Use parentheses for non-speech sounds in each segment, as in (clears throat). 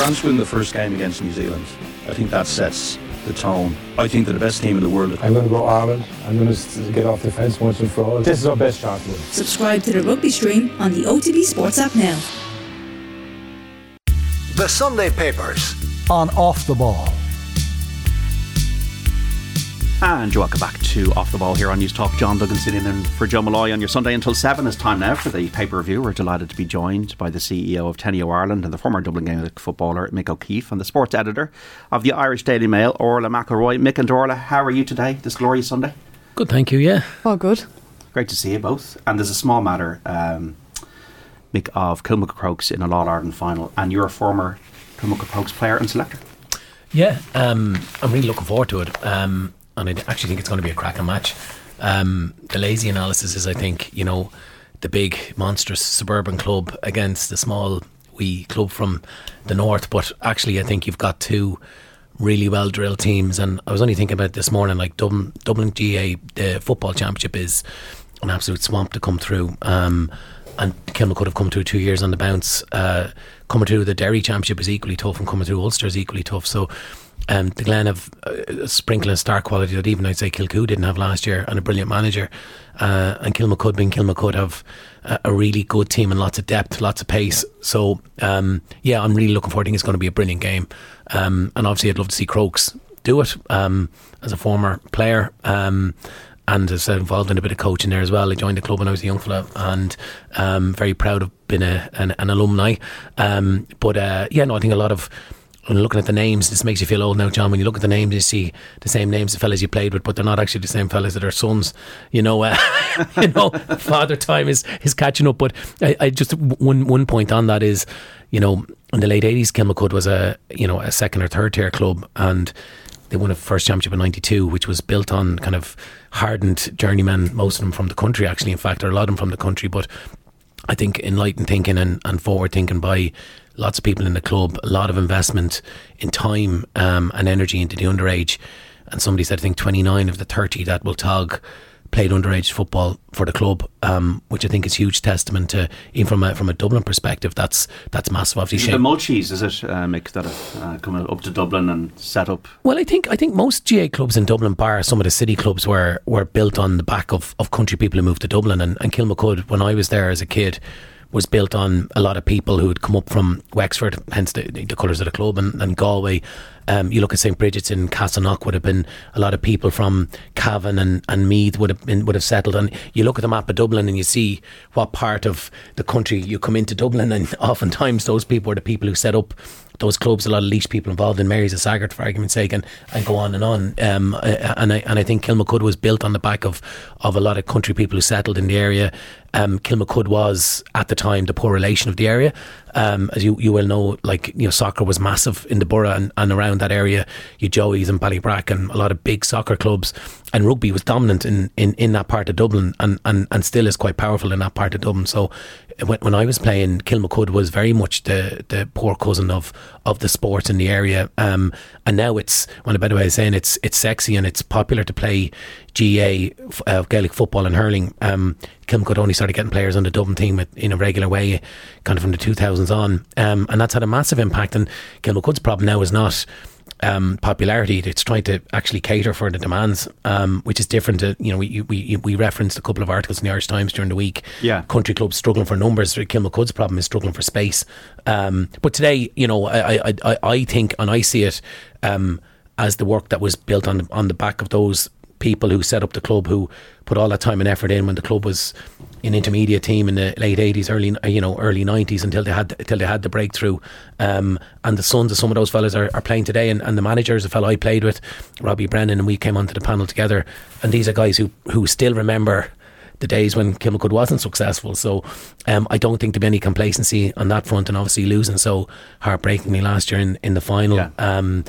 France win the first game against New Zealand, I think that sets the tone. I think they're the best team in the world. I'm going to go Ireland. I'm going to get off the fence once and for all. This is our best chance. Subscribe to the rugby stream on the OTB Sports app now. The Sunday Papers on Off the Ball. And welcome back to Off the Ball here on Newstalk. John Duggan sitting in for Joe Molloy on your Sunday until 7 is time now for the paper review. We're delighted to be joined by the CEO of Teneo Ireland and the former Dublin Gaelic footballer Mick O'Keefe and the sports editor of the Irish Daily Mail, Orla McElroy. Mick and Orla, how are you today, this glorious Sunday? Good, thank you, yeah. All good. Great to see you both. And there's a small matter, um, Mick, of Kilmacud Crokes in a All Ireland final, and you're a former Kilmacud Crokes player and selector. Yeah, um, I'm really looking forward to it. Um, and I actually think it's going to be a cracking match. Um, the lazy analysis is, I think, you know, the big monstrous suburban club against the small wee club from the north. But actually, I think you've got two really well drilled teams. And I was only thinking about this morning, like Dublin, Dublin GAA, the football championship is an absolute swamp to come through. Um, and Kilmacud have come through two years on the bounce. Uh, coming through the Derry Championship is equally tough, and coming through Ulster is equally tough. So um, the Glen have a sprinkling of star quality that even I'd say Kilcoo didn't have last year, and a brilliant manager. Uh, and Kilmacud being Kilmacud have a, a, really good team and lots of depth, lots of pace. So um, yeah, I'm really looking forward. I think it's going to be a brilliant game. Um, and obviously, I'd love to see Crokes do it um, as a former player. Um, and as involved in a bit of coaching there as well. I joined the club when I was a young fella, and um, very proud of being a, an, an alumni. Um, but uh, yeah, no, I think a lot of when looking at the names, this makes you feel old now, John. When you look at the names, you see the same names the fellas you played with, but they're not actually the same fellas that are sons. You know, uh, (laughs) you know, father time is is catching up. But I, I, just one one point on that is, you know, in the late eighties, Kilmacud was a you know a second or third tier club, and they won a first championship in '92, which was built on kind of hardened journeymen, most of them from the country. Actually, in fact, or a lot of them from the country, but. I think enlightened thinking and, and forward thinking by lots of people in the club, a lot of investment in time um, and energy into the underage. And somebody said, I think 29 of the 30 that will tag played underage football for the club, um, which I think is huge testament to even from a, from a Dublin perspective. That's that's massive. Obviously, the Mulchies is it uh, Mick that have uh, come up to Dublin and set up? Well, I think I think most GA clubs in Dublin, bar some of the city clubs, were were built on the back of, of country people who moved to Dublin. And, and Kilmacud, when I was there as a kid, was built on a lot of people who had come up from Wexford, hence the, the colours of the club, and, and Galway. Um, you look at St Bridget's in Castleknock would have been a lot of people from Cavan and, and Meath would have been would have settled. And you look at the map of Dublin and you see what part of the country you come into Dublin, and (laughs) oftentimes those people are the people who set up those clubs, a lot of Laois people involved in Mary's of Saggart, for argument's sake, and, and go on and on. Um, and I and I think Kilmacud was built on the back of, of a lot of country people who settled in the area. Um, Kilmacud was at the time the poor relation of the area. Um, as you, you will know, like you know, soccer was massive in the borough and, and around that area. You Joey's and Ballybrack and a lot of big soccer clubs, and rugby was dominant in, in, in that part of Dublin, and, and, and still is quite powerful in that part of Dublin. So when, when I was playing, Kilmacud was very much the, the poor cousin of, of the sports in the area. Um, and now it's, when a better way of saying it's it's sexy and it's popular to play GA uh, Gaelic football and hurling. Um, only started getting players on the Dublin team in a regular way, kind of from the 2000s on, um, and that's had a massive impact. And Kilmacud's problem now is not um, popularity. It's trying to actually cater for the demands, um, which is different. To, you know, we, we we referenced a couple of articles in the Irish Times during the week. Yeah, country clubs struggling for numbers. Kilmacud's problem is struggling for space. Um, but today, you know, I, I I I think and I see it um, as the work that was built on the, on the back of those people who set up the club who put all that time and effort in when the club was an intermediate team in the late 80s early you know early 90s until they had until they had the breakthrough um, and the sons of some of those fellas are, are playing today and, and the manager is a fellow I played with Robbie Brennan and we came onto the panel together and these are guys who who still remember the days when Kilmacud wasn't successful. So um, I don't think there'll be any complacency on that front. And obviously losing so heartbreakingly last year in, in the final. Yeah. Um,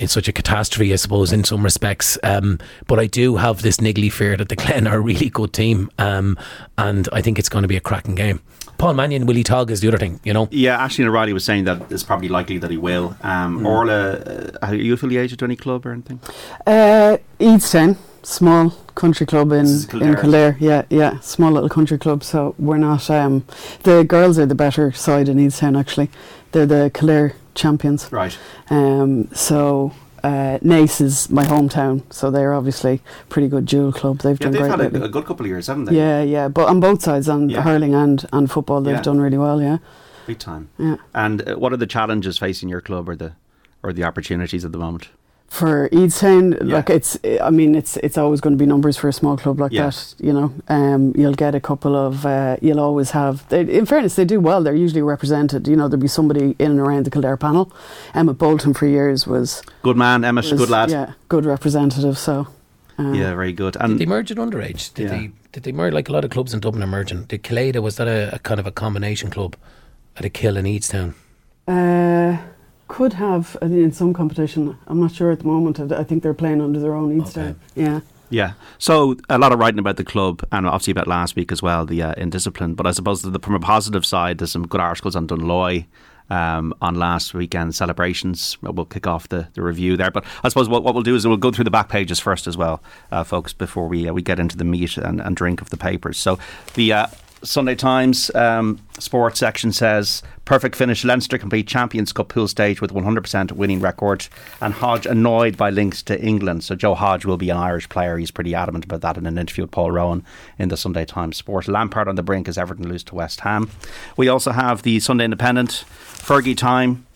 it's such a catastrophe, I suppose, in some respects. Um, but I do have this niggly fear that the Glen are a really good team, um, and I think it's going to be a cracking game. Paul Mannion, will he tog is the other thing, you know? Yeah, Ashley O'Reilly was saying that it's probably likely that he will. Um, mm. Orla, uh, are you affiliated to any club or anything? Uh, Eadstown. small country club in This is in Kildare. Kildare. Yeah, yeah, small little country club. So we're not. Um, the girls are the better side in Eadstown. Actually, they're the Kildare champions. Right. Um, so. Uh, Naas is my hometown, so they're obviously pretty good dual club. They've Yeah, done they've great had a, a good couple of years, haven't they? Yeah, yeah, but on both sides, on Yeah. hurling and, and football, they've Yeah. done really well. Yeah, Big time. yeah. And uh, what are the challenges facing your club or the or the opportunities at the moment? For Eadstown, Yeah. like it's, I mean, it's it's always going to be numbers for a small club like Yeah. that. You know, um, you'll get a couple of, uh, you'll always have. They, in fairness, they do well. They're usually represented. You know, there'll be somebody in and around the Kildare panel. Emmett Bolton for years was, Good man, Emmett. was good lad. Yeah, good representative. So, uh, Yeah, very good. Did And they merge at underage? Did Yeah. they? Did they merge like a lot of clubs in Dublin are merging? Did Killeda was that a, a kind of a combination club at a Kill in Eadstown? Uh, could have in some competition. I'm not sure at the moment. I think they're playing under their own Eadstown. Okay. Yeah. yeah, so a lot of writing about the club and obviously about last week as well, the uh, indiscipline. But I suppose the, from a positive side, there's some good articles on Dunloy. Um, on last weekend celebrations, we'll kick off the, the review there. But I suppose what, what we'll do is we'll go through the back pages first as well, uh, folks, before we uh, we get into the meat and, and drink of the papers. So the uh, Sunday Times um, sports section says perfect finish. Leinster complete Champions Cup pool stage with 100% winning record, and Hodge annoyed by links to England. So Joe Hodge will be an Irish player. He's pretty adamant about that in an interview with Paul Rowan in the Sunday Times Sport. Lampard on the brink as Everton lose to West Ham. We also have the Sunday Independent, Fergie time.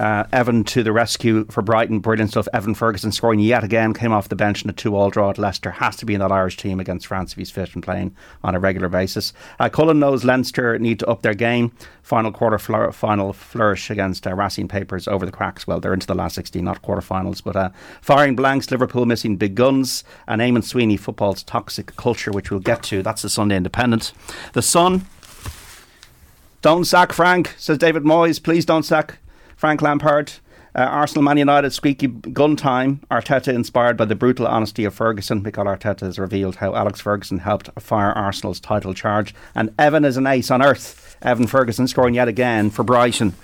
Uh, Evan to the rescue for Brighton. Brilliant stuff. Evan Ferguson scoring yet again. Came off the bench in a two-all draw at Leicester. Has to be in that Irish team against France if he's fit and playing on a regular basis. Uh, Cullen knows Leinster need to up their game. Final quarter flour- final flourish against uh, Racing Papers over the cracks. Well, they're into the last 16, not quarterfinals. But uh, firing blanks, Liverpool missing big guns, and Eamon Sweeney football's toxic culture, which we'll get to. That's the Sunday Independent. The Sun. Don't sack Frank, says David Moyes. Please don't sack Frank Lampard. Uh, Arsenal Man United squeaky gun time. Arteta inspired by the brutal honesty of Ferguson. Mikel Arteta has revealed how Alex Ferguson helped fire Arsenal's title charge. And Evan is an ace on earth. Evan Ferguson scoring yet again for Brighton.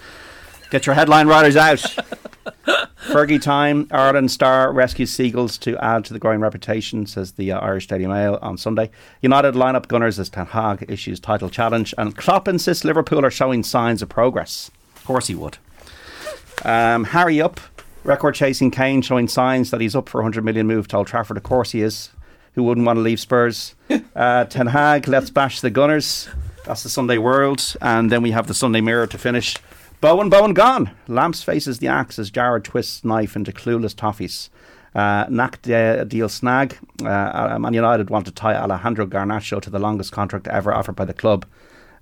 Get your headline writers out. (laughs) Fergie time. Ireland star rescues seagulls to add to the growing reputation, says the uh, Irish Daily Mail on Sunday. United lineup gunners as Ten Hag issues title challenge. And Klopp insists Liverpool are showing signs of progress. Of course he would. Um, Harry up, record chasing Kane, showing signs that he's up for a 100 million move to Old Trafford. Of course he is. Who wouldn't want to leave Spurs? (laughs) Uh, Ten Hag, let's bash the Gunners. That's the Sunday World. And then we have the Sunday Mirror to finish. Bowen, Bowen gone. Lamps faces the axe as Jarrod twists knife into clueless toffees. Uh, Knack de- deal snag. Uh, Man United want to tie Alejandro Garnacho to the longest contract ever offered by the club.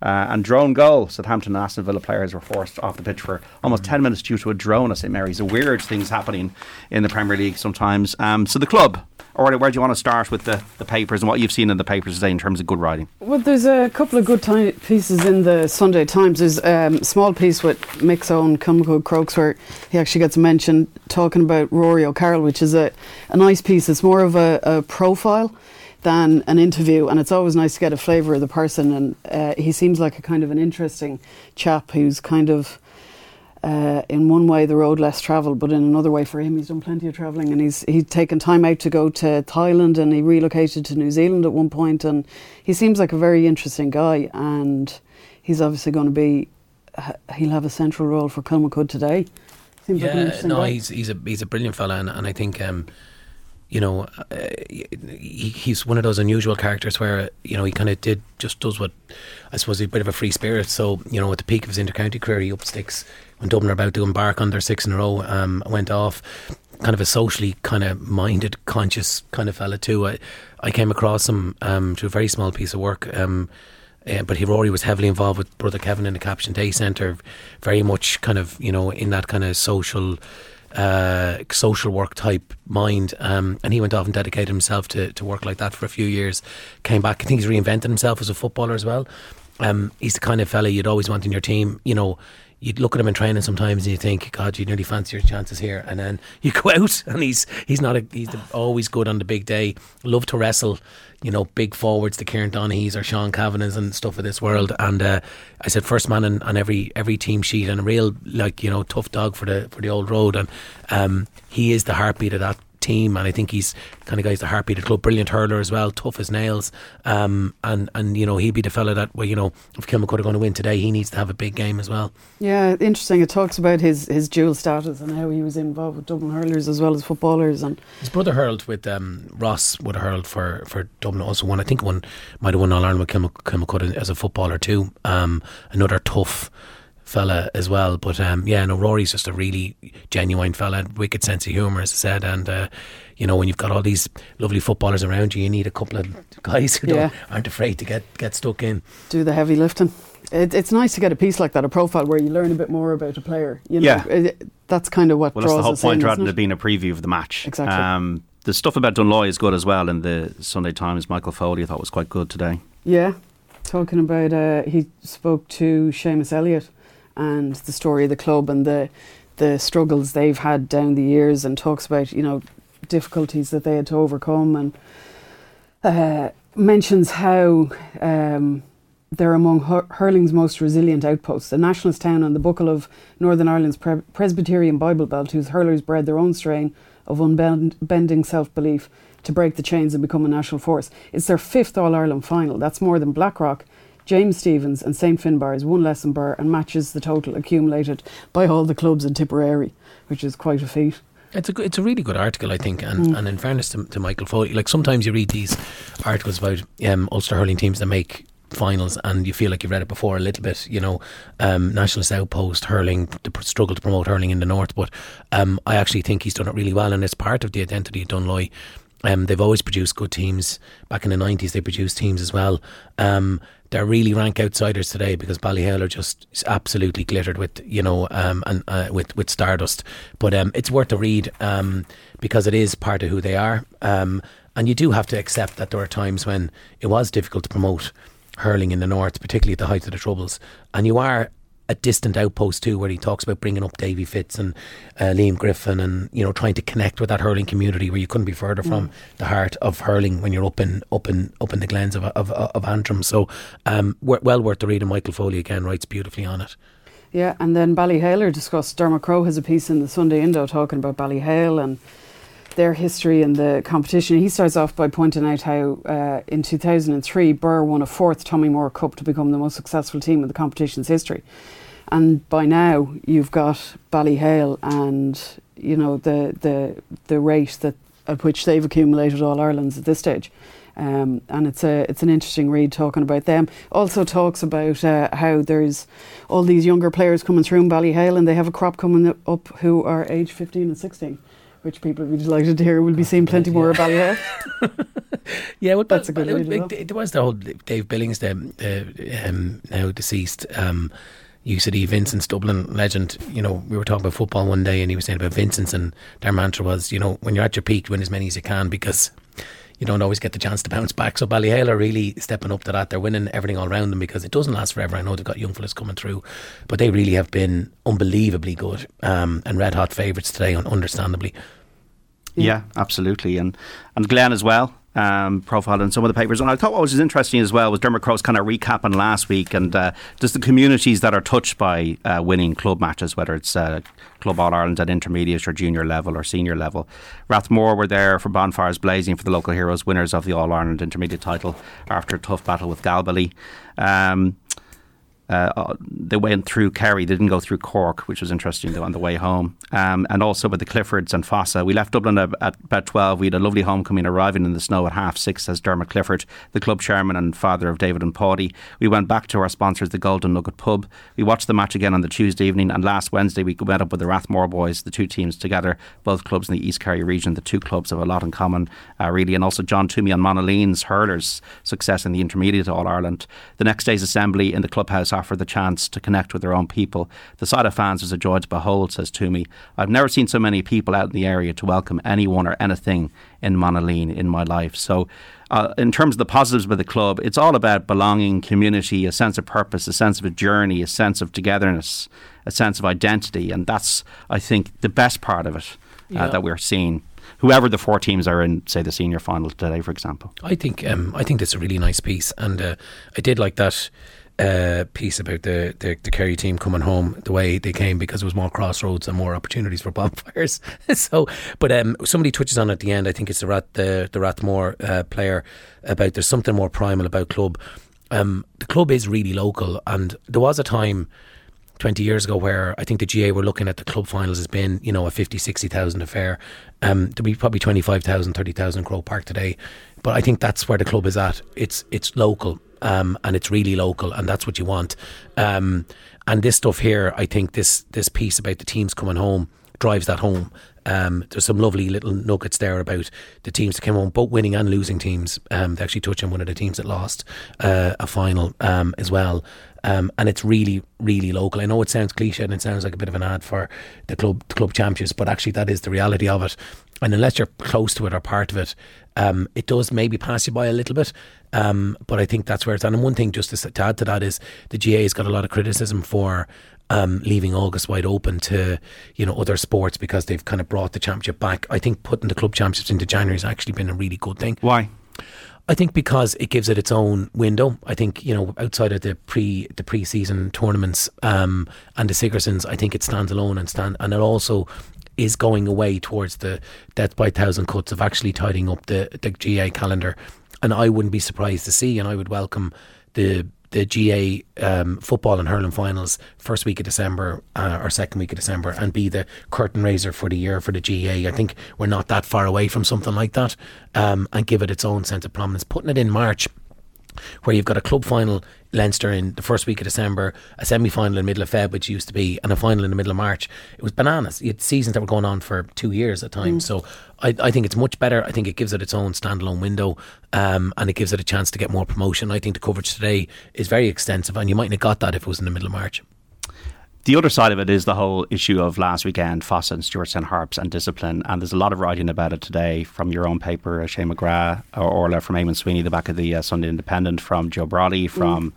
Uh, and drone goal. Southampton and Aston Villa players were forced off the pitch for almost 10 minutes due to a drone at St Mary's. A weird things happening in the Premier League sometimes. Um, so the club, or where do you want to start with the, the papers and what you've seen in the papers today in terms of good writing? Well, there's a couple of good ti pieces in the Sunday Times. There's um, a small piece with Mick's own Kilmacud Crokes where he actually gets mentioned talking about Rory O'Carroll, which is a, a nice piece. It's more of a, a profile than an interview, and it's always nice to get a flavour of the person. And uh, he seems like a kind of an interesting chap who's kind of. Uh, in one way, the road less travelled, but in another way, for him, he's done plenty of travelling, and he's he'd taken time out to go to Thailand, and he relocated to New Zealand at one point, and he seems like a very interesting guy, and he's obviously going to be he'll have a central role for Kilmacud today. Seems like an Yeah, interesting no, guy. he's he's a he's a brilliant fella, and, and I think um, you know uh, he, he's one of those unusual characters where you know he kind of did just does what I suppose he's a bit of a free spirit. So you know at the peak of his intercounty career, he up sticks when Dublin are about to embark on their six in a row. Um, went off. Kind of a socially kind of minded, conscious kind of fella too. I, I came across him um, to a very small piece of work. Um, uh, but he Rory was heavily involved with brother Kevin in the Capuchin Day Centre, very much kind of you know in that kind of social, uh, social work type mind. Um, and he went off and dedicated himself to, to work like that for a few years. Came back, I think he's reinvented himself as a footballer as well. Um, he's the kind of fella you'd always want in your team. You know, you'd look at him in training sometimes and you think, God, you nearly fancy your chances here, and then you go (laughs) out and he's he's not a, he's always good on the big day. Love to wrestle, you know, big forwards, the Kieran Donaghy's or Sean Cavanagh's and stuff of this world. And uh, I said first man on, on every every team sheet and a real like you know tough dog for the for the old road. And um, he is the heartbeat of that team, and I think he's kind of guy's the heartbeat of the club. Brilliant hurler as well, tough as nails. Um, and and you know he'd be the fella that well, you know, if Kilmacud are going to win today, he needs to have a big game as well. Yeah, interesting. It talks about his, his dual status and how he was involved with Dublin hurlers as well as footballers. And His brother hurled with um, Ross would have hurled for, for Dublin also won I think one might have won All Ireland with Kilmac- Kilmacud as a footballer too. Um, another tough fella as well. But um, yeah, no, Rory's just a really genuine fella, wicked sense of humour, as I said, and. Uh, you know, when you've got all these lovely footballers around you, you need a couple of guys who Yeah. don't, aren't afraid to get, get stuck in. do the heavy lifting. It, it's nice to get a piece like that, a profile where you learn a bit more about a player. You know, Yeah. It- that's kind of what Well, that's draws the whole point in, rather than it? it being a preview of the match. Exactly. Um, the stuff about Dunloy is good as well in the Sunday Times. Michael Foley I thought was quite good today. Yeah, talking about uh, he spoke to Seamus Elliott and the story of the club and the the struggles they've had down the years, and talks about you know difficulties that they had to overcome, and uh, mentions how. Um, they're among hur- hurling's most resilient outposts, a nationalist town on the buckle of Northern Ireland's Pre- Presbyterian Bible Belt, whose hurlers bred their own strain of unbending self belief to break the chains and become a national force. It's their fifth All Ireland final. That's more than Blackrock, James Stephens, and St Finbarr's, one less than Birr, and matches the total accumulated by all the clubs in Tipperary, which is quite a feat. It's a good, it's a really good article, I think, and, and in fairness to, to Michael Foley, like sometimes you read these articles about um, Ulster hurling teams that make finals, and you feel like you've read it before a little bit. You know, um, Nationalist Outpost hurling, the pr- struggle to promote hurling in the north, but um, I actually think he's done it really well, and it's part of the identity of Dunloy. Um, they've always produced good teams. Back in the nineties, they produced teams as well. Um, they're really rank outsiders today because Ballyhale are just absolutely glittered with you know um, and uh, with with stardust. But um, it's worth a read um, because it is part of who they are. Um, and you do have to accept that there were times when it was difficult to promote hurling in the north, particularly at the height of the troubles. And you are a distant outpost too, where he talks about bringing up Davy Fitz and uh, Liam Griffin, and you know trying to connect with that hurling community where you couldn't be further from the heart of hurling when you're up in up in up in the glens of of, of Antrim. So, um, well worth the read. And Michael Foley again writes beautifully on it. Yeah, and then Ballyhaler discussed. Dermot Crowe has a piece in the Sunday Indo talking about Ballyhale and their history in the competition. He starts off by pointing out how uh, in 2003 Birr won a fourth Tommy Moore Cup to become the most successful team in the competition's history. And by now you've got Ballyhale and you know the the the rate that at which they've accumulated all Ireland's at this stage. Um, and it's a it's an interesting read talking about them. Also talks about uh, how there's all these younger players coming through in Ballyhale, and they have a crop coming up who are age 15 and 16, which people will be delighted to hear. We'll be seeing plenty more of Ballyhale. (laughs) Yeah, well, That's a good well, it- There was the whole Dave Billings, the, the um, now deceased um, UCD Vincent's Dublin legend. You know, we were talking about football one day, and he was saying about Vincent's, and their mantra was, you know, when you're at your peak, win as many as you can because you don't always get the chance to bounce back. So Ballyhale are really stepping up to that. They're winning everything all around them because it doesn't last forever. I know they've got young fellas coming through, but they really have been unbelievably good um, and red hot favourites today, un- understandably. Yeah, absolutely, and and Glenn as well. Um, profiled in some of the papers, and I thought what was interesting as well was Dermot kind of recapping last week, and uh, just the communities that are touched by uh, winning club matches, whether it's uh, Club All Ireland at intermediate or junior level or senior level. Rathmore were there for bonfires blazing for the local heroes, winners of the All Ireland intermediate title after a tough battle with Galbally. Um, uh, they went through Kerry. They didn't go through Cork, which was interesting on the way home. Um, and also with the Cliffords and Fossa. We left Dublin at, at about 12. We had a lovely homecoming arriving in the snow at half six as Dermot Clifford, the club chairman and father of David and Paudy. We went back to our sponsors, the Golden Nugget Pub. We watched the match again on the Tuesday evening. And last Wednesday, we met up with the Rathmore boys, the two teams together, both clubs in the East Kerry region. The two clubs have a lot in common, uh, really. And also John Toomey and Monaleen's hurlers' success in the intermediate All Ireland. The next day's assembly in the clubhouse offered the chance to connect with their own people. The sight of fans was a joy to behold, says Toomey. I've never seen so many people out in the area to welcome anyone or anything in Monaleen in my life. So, uh, in terms of the positives with the club, it's all about belonging, community, a sense of purpose, a sense of a journey, a sense of togetherness, a sense of identity. And that's, I think, the best part of it uh, Yeah. that we're seeing. Whoever the four teams are in, say, the senior final today, for example. I think um, I think that's a really nice piece, and uh, I did like that uh, piece about the, the the Kerry team coming home the way they came because there was more crossroads and more opportunities for (laughs) bonfires. (laughs) so, but um, somebody touches on at the end. I think it's the Rat the the Rathmore uh, player about there's something more primal about club. Um, the club is really local, and there was a time 20 years ago where I think the GA were looking at the club finals as being, you know, a 50, 60,000 affair. Um, there'll be probably 25,000, 30,000 Croke Park today. But I think that's where the club is at. It's it's local um, and it's really local and that's what you want. Um, and this stuff here, I think this this piece about the teams coming home drives that home. Um, there's some lovely little nuggets there about the teams that came home, both winning and losing teams. Um, they actually touch on one of the teams that lost uh, a final um, as well. Um, and it's really, really local. I know it sounds cliche and it sounds like a bit of an ad for the club, the club champions, but actually that is the reality of it. And unless you're close to it or part of it, um, it does maybe pass you by a little bit. Um, but I think that's where it's at. And one thing just to, to add to that is the GA has got a lot of criticism for um, leaving August wide open to you know other sports because they've kind of brought the championship back. I think putting the club championships into January has actually been a really good thing. Why? I think because it gives it its own window. I think you know outside of the pre the pre-season tournaments um, and the Sigersons, I think it stands alone and stand and it also is going away towards the death by thousand cuts of actually tidying up the the GA calendar. And I wouldn't be surprised to see, and I would welcome the the GA um, football and hurling finals first week of December uh, or second week of December and be the curtain raiser for the year for the GA. I think we're not that far away from something like that um, and give it its own sense of prominence. Putting it in March where you've got a club final Leinster in the first week of December, a semi final in the middle of Feb, which used to be, and a final in the middle of March. It was bananas. You had seasons that were going on for two years at times. So I, I think it's much better. I think it gives it its own standalone window um, and it gives it a chance to get more promotion. I think the coverage today is very extensive, and you mightn't have got that if it was in the middle of March. The other side of it is the whole issue of last weekend, Fossa and Stewartstown Harps and discipline. And there's a lot of writing about it today from your own paper, Shane McGrath, or Orla from Eamon Sweeney, the back of the uh, Sunday Independent, from Joe Brodie, from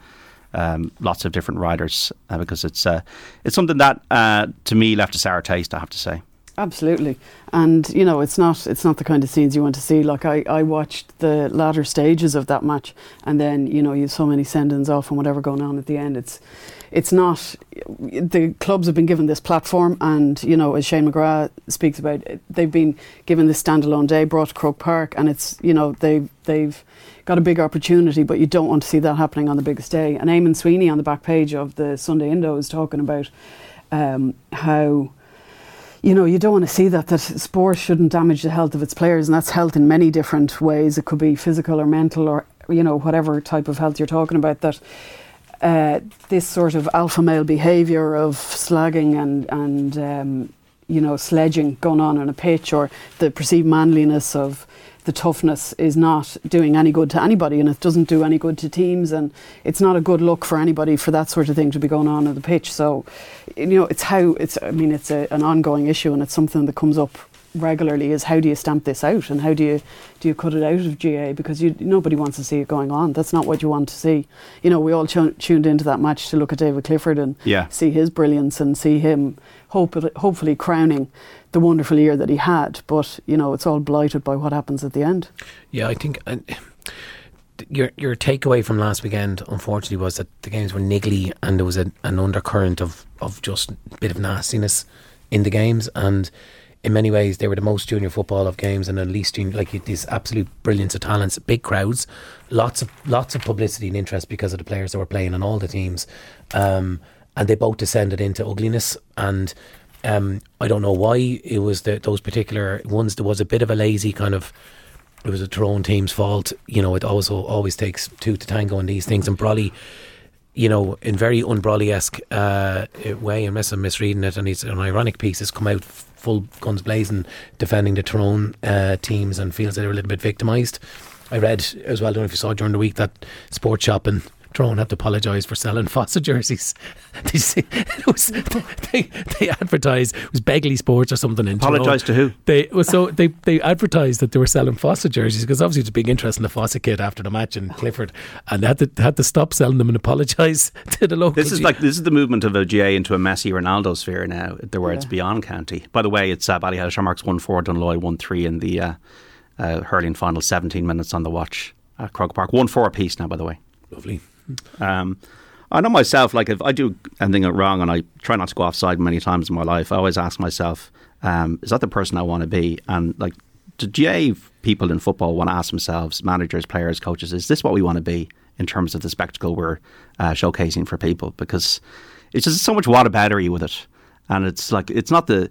um, lots of different writers, uh, because it's uh, it's something that, uh, to me, left a sour taste, I have to say. Absolutely, and you know it's not it's not the kind of scenes you want to see. Like I, I watched the latter stages of that match, and then you know you have so many send-ins off and whatever going on at the end. It's it's not the clubs have been given this platform, and you know as Shane McGrath speaks about, they've been given this standalone day brought to Croke Park, and it's you know they've they've got a big opportunity, but you don't want to see that happening on the biggest day. And Eamon Sweeney on the back page of the Sunday Indo is talking about um, how you know, you don't want to see that, that sport shouldn't damage the health of its players, and that's health in many different ways. It could be physical or mental or, you know, whatever type of health you're talking about. That uh, this sort of alpha male behaviour of slagging and, and um, you know, sledging going on on a pitch or the perceived manliness of the toughness is not doing any good to anybody and it doesn't do any good to teams and it's not a good look for anybody for that sort of thing to be going on on the pitch. So you know it's how it's I mean it's a, an ongoing issue and it's something that comes up regularly is how do you stamp this out and how do you do you cut it out of GA because you, nobody wants to see it going on. That's not what you want to see. You know we all tu- tuned into that match to look at David Clifford and Yeah. see his brilliance and see him hope, hopefully crowning the wonderful year that he had but you know it's all blighted by what happens at the end Yeah, I think uh, your your takeaway from last weekend, unfortunately, was that the games were niggly and there was a, an undercurrent of, of just a bit of nastiness in the games. And in many ways, they were the most junior football of games, and at least junior, like this absolute brilliance of talents, big crowds, lots of lots of publicity and interest because of the players that were playing on all the teams, um, and they both descended into ugliness and. Um, I don't know why it was that those particular ones. There was a bit of a lazy kind of it was a Tyrone team's fault. You know, it also always takes two to tango in these things. And Brolly, you know, in very un-Brolly esque uh, way, unless I'm misreading it, and it's an ironic piece, has come out full guns blazing, defending the Tyrone uh, teams and feels that they're a little bit victimised. I read as well, I don't know if you saw during the week, that Sport Shop and Tyrone had to apologise for selling (laughs) Fossa jerseys. (laughs) Did you see? It was, they, they advertised, it was Begley Sports or something in Apologise to who? They well, so they they advertised that they were selling Fossa jerseys because obviously it's a big interest in the Fossa kit after the match in Clifford, and they had to had to stop selling them and apologise (laughs) to the local. This is G- like this is the movement of a GA into a Messi Ronaldo sphere now, the where it's Yeah. beyond county. By the way, it's uh, Ballyhale Shamrocks one four, Dunloy one three in the uh, uh, hurling final. Seventeen minutes on the watch at Croke Park, one four apiece now. By the way, lovely. Um, I know myself. Like if I do anything wrong, and I try not to go offside many times in my life, I always ask myself, um, "Is that the person I want to be?" And like, do GA people in football want to ask themselves, managers, players, coaches, "Is this what we want to be in terms of the spectacle we're uh, showcasing for people?" Because it's just so much water battery with it, and it's like it's not the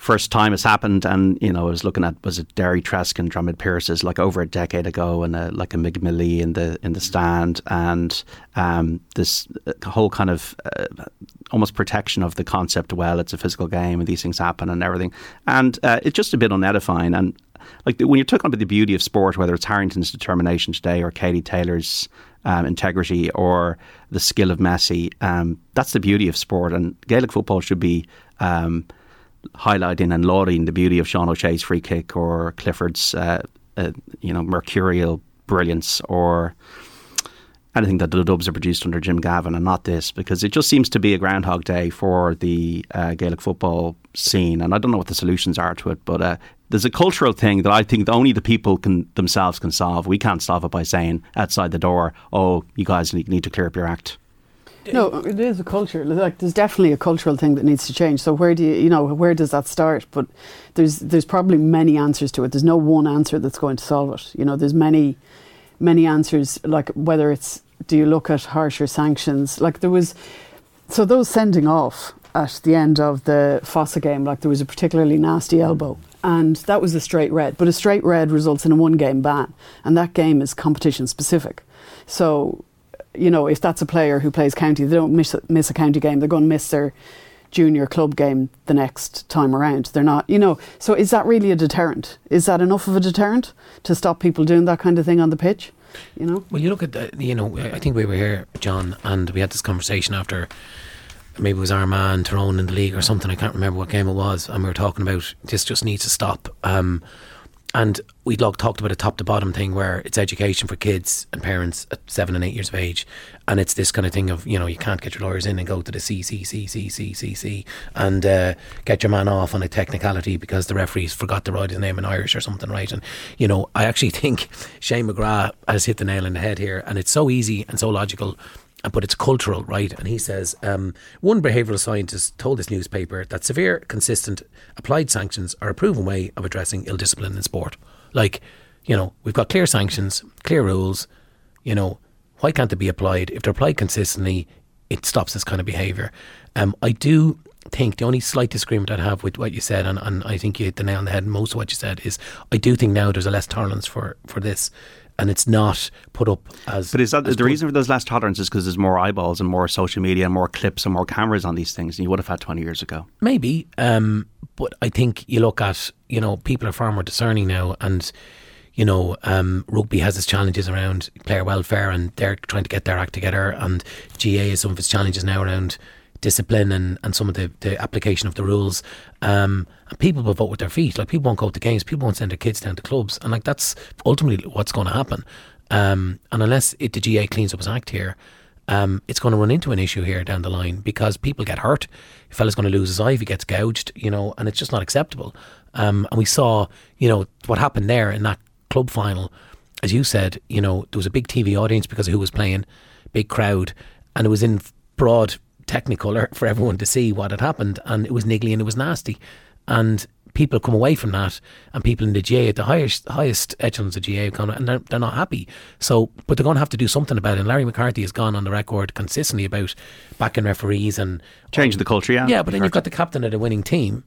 first time it's happened. And you know, I was looking at was it Derry Tresk and Drummond Pierce's like over a decade ago, and a, like a McMillie in the in the stand, and um, this uh, whole kind of uh, almost protection of the concept. Well, it's a physical game, and these things happen, and everything, and uh, it's just a bit unedifying. And like when you're talking about the beauty of sport, whether it's Harrington's determination today or Katie Taylor's um, integrity or the skill of Messi, um, that's the beauty of sport. And Gaelic football should be um, highlighting and lauding the beauty of Sean O'Shea's free kick or Clifford's, uh, uh, you know, mercurial brilliance or anything that the Dubs have produced under Jim Gavin and not this because it just seems to be a groundhog day for the uh, Gaelic football scene and I don't know what the solutions are to it but uh, there's a cultural thing that I think that only the people can themselves can solve. We can't solve it by saying outside the door oh you guys need, need to clear up your act No, it is a culture. Like there's definitely a cultural thing that needs to change. So where do you, you know, where does that start? But there's there's probably many answers to it. There's no one answer that's going to solve it. You know, there's many many answers. Like whether it's do you look at harsher sanctions? Like there was, so those sending off at the end of the Fossa game, like there was a particularly nasty elbow. And that was a straight red, but a straight red results in a one game ban, and that game is competition specific. So you know, if that's a player who plays county, they don't miss, miss a county game. They're going to miss their junior club game the next time around. They're not, you know. So is that really a deterrent? Is that enough of a deterrent to stop people doing that kind of thing on the pitch? You know. Well, you look at the, you know, I think we were here, John, and we had this conversation after maybe it was Armagh and Tyrone in the league or something. I can't remember what game it was, and we were talking about this just needs to stop. Um, and we talked about a top to bottom thing where it's education for kids and parents at seven and eight years of age, and it's this kind of thing of you know you can't get your lawyers in and go to the CCCCCCC and uh, get your man off on a technicality because the referees forgot to write his name in Irish or something, right? And you know I actually (laughs) think Shane McGrath has hit the nail on the head here, and it's so easy and so logical but it's cultural, right? And he says um, one behavioural scientist told this newspaper that severe, consistent, applied sanctions are a proven way of addressing ill discipline in sport. Like, you know, we've got clear sanctions, clear rules. You know, why can't they be applied? If they're applied consistently, it stops this kind of behaviour. Um, I do think the only slight disagreement I'd have with what you said, and, and I think you hit the nail on the head. Most of what you said is, I do think now there's a less tolerance for for this and it's not put up as. But is that the put- reason for those less tolerances? Is because there's more eyeballs and more social media and more clips and more cameras on these things than you would have had 20 years ago. Maybe, um, but I think you look at you know people are far more discerning now, and you know um, rugby has its challenges around player welfare, and they're trying to get their act together, and GA has some of its challenges now around discipline and, and some of the, the application of the rules. Um, and people will vote with their feet. Like people won't go to games, people won't send their kids down to clubs, and like that's ultimately what's going to happen. Um, and unless it, the GA cleans up its act here, um, it's going to run into an issue here down the line because people get hurt. A fella's going to lose his eye if he gets gouged, you know, and it's just not acceptable. Um, and we saw, you know, what happened there in that club final. As you said, you know, there was a big TV audience because of who was playing, big crowd, and it was in broad technicolor for everyone to see what had happened, and it was niggly and it was nasty, and people come away from that, and people in the GA at the highest highest echelons of GA come and they're, they're not happy. So, but they're going to have to do something about it. And Larry McCarthy has gone on the record consistently about backing referees and Change the culture, yeah. yeah, but then you've got the captain of the winning team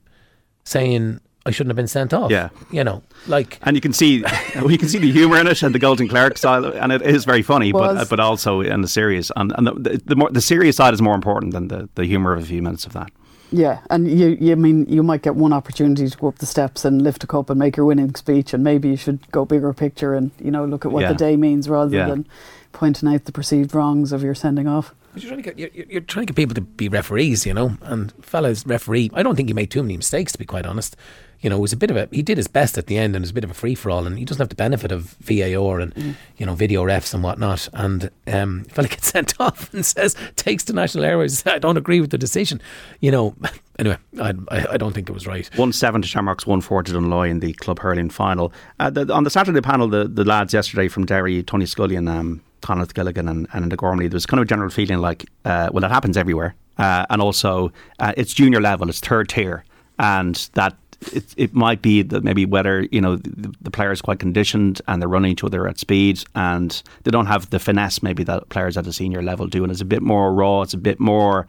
saying. I shouldn't have been sent off. Yeah. You know, like And you can see, (laughs) we can see the humour in it and the Golden Clark style, and it is very funny, but Was- but also in the serious, and, and the, the more the serious side is more important than the, the humour of a few minutes of that. Yeah, and you, you I mean you might get one opportunity to go up the steps and lift a cup and make your winning speech, and maybe you should go bigger picture and you know look at what Yeah. the day means rather Yeah. than pointing out the perceived wrongs of your sending off. You're trying, to get, you're, you're trying to get people to be referees, you know. And fellas, referee, I don't think he made too many mistakes, to be quite honest. You know, it was a bit of a. He did his best at the end, and it was a bit of a free for all. And he doesn't have the benefit of VAR and you know video refs and whatnot. And um, (laughs) fella gets sent (laughs) off and says takes the national airways. (laughs) I don't agree with the decision. You know. Anyway, I, I, I don't think it was right. One seven to Shamrocks, one four to Dunloy in the club hurling final. Uh, the, on the Saturday panel, the, the lads yesterday from Derry, Tony Scullion and um, Conleith, Gilligan, and, and the Gormley, there was kind of a general feeling like, uh, well, that happens everywhere. Uh, and also, uh, it's junior level, it's third tier. And that it, it might be that maybe whether you know the, the player is quite conditioned and they're running each other at speed and they don't have the finesse maybe that players at a senior level do. And it's a bit more raw it's a bit more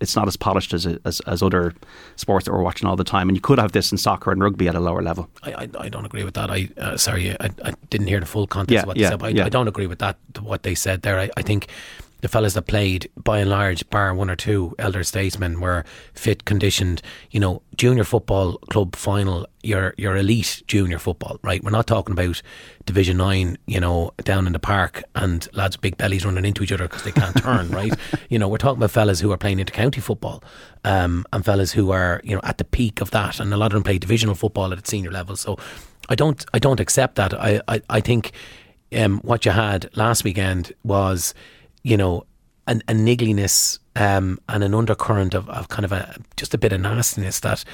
it's not as polished as, as, as other sports that we're watching all the time. And you could have this in soccer and rugby at a lower level. I, I, I don't agree with that. I uh, sorry I, I didn't hear the full context Yeah, of what yeah, they said but I, yeah. I don't agree with that what they said there. I, I think the fellas that played by and large bar one or two elder statesmen were fit conditioned you know junior football club final your your elite junior football right? We're not talking about division 9 you know down in the park and lads with big bellies running into each other because they can't turn right? (laughs) You know we're talking about fellas who are playing into county football um, and fellas who are you know at the peak of that and a lot of them play divisional football at its senior level. So I don't I don't accept that. I I, I think um, what you had last weekend was you know, an, a niggliness um, and an undercurrent of, of kind of a just a bit of nastiness that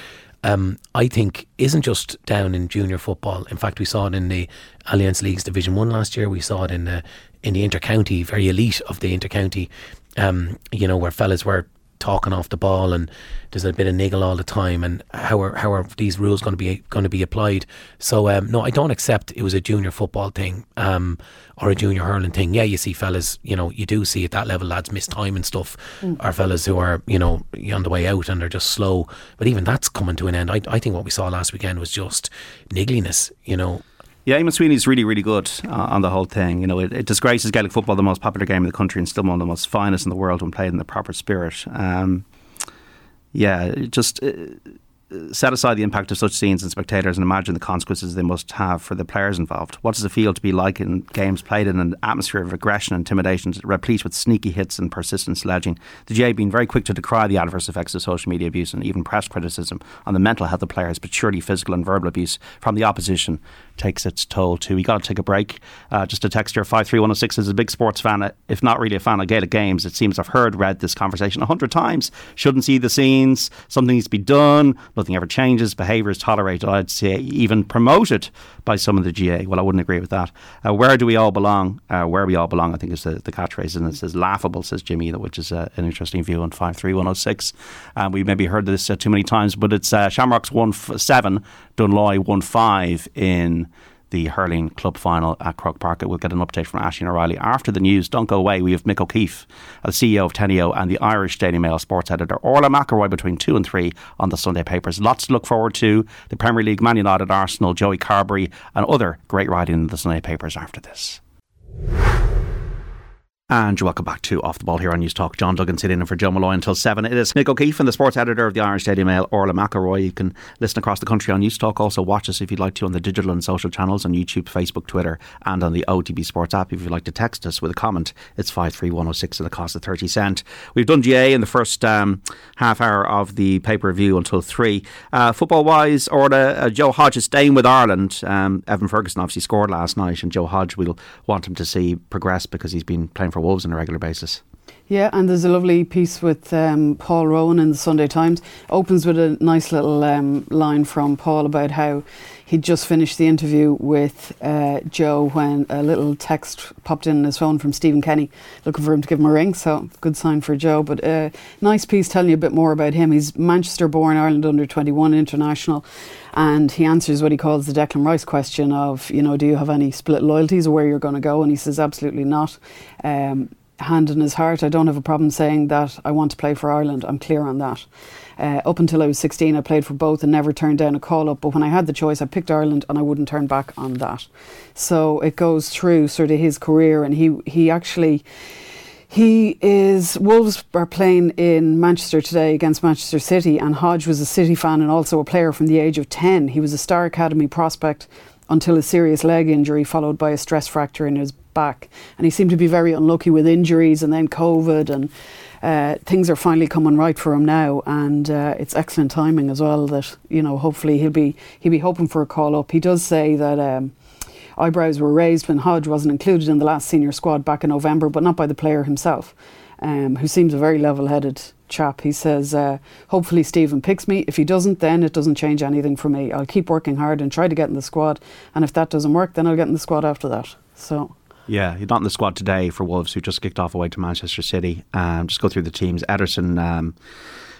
um, I think isn't just down in junior football. In fact, we saw it in the Allianz League's Division One last year. We saw it in the in the intercounty, very elite of the intercounty. Um, you know, where fellas were talking off the ball and there's a bit of niggle all the time and how are how are these rules going to be going to be applied. So um, no I don't accept it was a junior football thing um, or a junior hurling thing. Yeah you see fellas you know you do see at that level lads miss time and stuff. Or fellas who are you know on the way out and they're just slow. But even that's coming to an end. I, I think what we saw last weekend was just niggliness you know Yeah, Eamon Sweeney's really, really good uh, on the whole thing. You know, it, it disgraces Gaelic football, the most popular game in the country, and still one of the most finest in the world when played in the proper spirit. Um, yeah, just uh, set aside the impact of such scenes and spectators, and imagine the consequences they must have for the players involved. What does it feel to be like in games played in an atmosphere of aggression and intimidation, replete with sneaky hits and persistent sledging? The GA being very quick to decry the adverse effects of social media abuse and even press criticism on the mental health of players, but surely physical and verbal abuse from the opposition takes its toll too. We got to take a break. Uh, just a text here, 53106 is a big sports fan, uh, if not really a fan of Gaelic games. It seems I've heard, read this conversation a hundred times. Shouldn't see the scenes. Something needs to be done. Nothing ever changes. Behaviour is tolerated. I'd say even promoted by some of the GA. Well, I wouldn't agree with that. Uh, where do we all belong? Uh, where we all belong, I think, is the, the catchphrase. And it says laughable, says Jimmy, which is uh, an interesting view on 53106. Um, we maybe heard this uh, too many times, but it's uh, Shamrocks 1 f- 7, Dunloy 1 5 in the hurling club final at Croke Park. We'll get an update from Ashton O'Reilly after the news. Don't go away. We have Mick O'Keefe, uh, the CEO of Teneo, and the Irish Daily Mail sports editor Orla McElroy between two and three on the Sunday papers. Lots to look forward to. The Premier League, Man United, Arsenal, Joey Carberry, and other great writing in the Sunday papers after this. And welcome back to Off the Ball here on Newstalk. John Duggan sitting in for Joe Molloy until 7. It is Mick O'Keefe and the sports editor of the Irish Daily Mail, Orla McElroy. You can listen across the country on Newstalk. Also watch us if you'd like to on the digital and social channels on YouTube, Facebook, Twitter and on the OTB Sports app. If you'd like to text us with a comment, it's 53106 at a cost of 30 cent. We've done GA in the first um, half hour of the pay-per-view until 3. Uh, Football-wise, Orla, uh, Joe Hodge is staying with Ireland. Um, Evan Ferguson obviously scored last night and Joe Hodge we'll want him to see progress because he's been playing for Wolves on a regular basis. Yeah, and there's a lovely piece with um, Paul Rowan in the Sunday Times. Opens with a nice little um, line from Paul about how he'd just finished the interview with uh, Joe when a little text popped in his phone from Stephen Kenny looking for him to give him a ring. So, good sign for Joe. But uh, nice piece telling you a bit more about him. He's Manchester born, Ireland under 21 international. And he answers what he calls the Declan Rice question of, you know, do you have any split loyalties or where you're going to go? And he says, absolutely not. Um, hand in his heart, I don't have a problem saying that I want to play for Ireland. I'm clear on that. Uh, up until I was 16, I played for both and never turned down a call up. But when I had the choice, I picked Ireland and I wouldn't turn back on that. So it goes through sort of his career, and he he actually. He is Wolves are playing in Manchester today against Manchester City, and Hodge was a City fan and also a player from the age of ten. He was a Star Academy prospect until a serious leg injury, followed by a stress fracture in his back. And he seemed to be very unlucky with injuries and then COVID, and uh, things are finally coming right for him now. And uh, it's excellent timing as well. That you know, hopefully he'll be he'll be hoping for a call up. He does say that. Um, eyebrows were raised when Hodge wasn't included in the last senior squad back in November, but not by the player himself, um, who seems a very level headed chap. He says, uh, Hopefully, Stephen picks me. If he doesn't, then it doesn't change anything for me. I'll keep working hard and try to get in the squad. And if that doesn't work, then I'll get in the squad after that. So. Yeah, he's not in the squad today for Wolves, who just kicked off away to Manchester City. Um, just go through the teams: Ederson, um,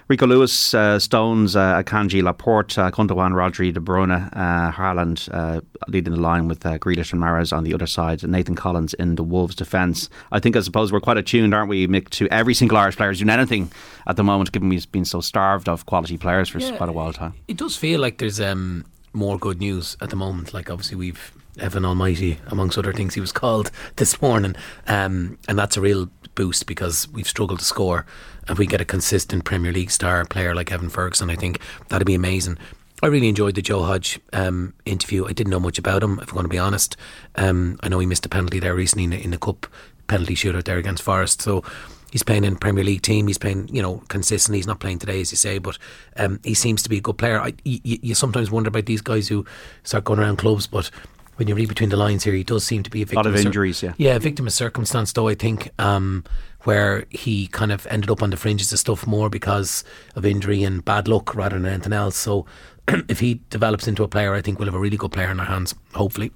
Rico Lewis, uh, Stones, uh, Akanji, Laporte, uh, Rodri, De Bruyne, uh, Haaland uh, leading the line with uh, Grealish and Mahrez on the other side, and Nathan Collins in the Wolves defence. I think, I suppose, we're quite attuned, aren't we, Mick, to every single Irish player doing anything at the moment, given we've been so starved of quality players for Yeah. quite a while time. It does feel like there's um, more good news at the moment. Like obviously we've Evan Almighty, amongst other things, he was called (laughs) this morning, um, and that's a real boost because we've struggled to score. And we get a consistent Premier League star player like Evan Ferguson, I think that'd be amazing. I really enjoyed the Joe Hodge um, interview. I didn't know much about him, if I'm going to be honest. Um, I know he missed a penalty there recently in the, in the cup penalty shootout there against Forest. So he's playing in Premier League team. He's playing, you know, consistently. He's not playing today, as you say, but um, he seems to be a good player. I, you, you sometimes wonder about these guys who start going around clubs, but when you read between the lines here, he does seem to be a victim lot of cir- injuries, yeah. yeah, a victim of circumstance, though I think, um, where he kind of ended up on the fringes of stuff more because of injury and bad luck rather than anything else. So, (clears throat) if he develops into a player, I think we'll have a really good player in our hands. Hopefully.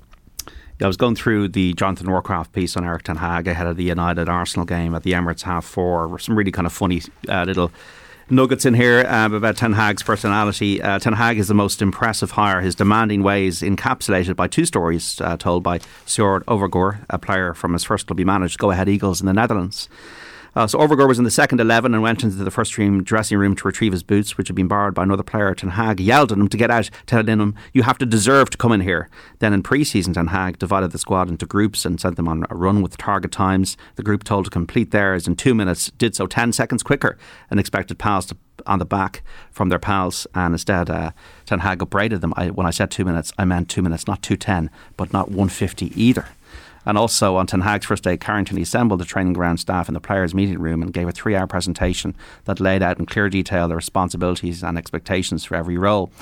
Yeah, I was going through the Jonathan Northcroft piece on Erik Ten Hag ahead of the United Arsenal game at the Emirates half four. Some really kind of funny uh, little nuggets in here um, about Ten Hag's personality. Uh, Ten Hag is the most impressive hire. His demanding ways encapsulated by two stories uh, told by Sjoerd Overgoor, a player from his first club he managed, Go Ahead Eagles in the Netherlands. Uh, so Overgoor was in the second 11 and went into the first team dressing room to retrieve his boots, which had been borrowed by another player. Ten Hag yelled at him to get out, telling him, You have to deserve to come in here. Then in pre season, Ten Hag divided the squad into groups and sent them on a run with target times. The group told to complete theirs in two minutes did so 10 seconds quicker and expected pals to, on the back from their pals. And instead, uh, Ten Hag upbraided them. I, when I said two minutes, I meant two minutes, not 210, but not 150 either. And also on Ten Hag's first day Carrington, assembled the training ground staff in the players' meeting room and gave a three hour presentation that laid out in clear detail the responsibilities and expectations for every role.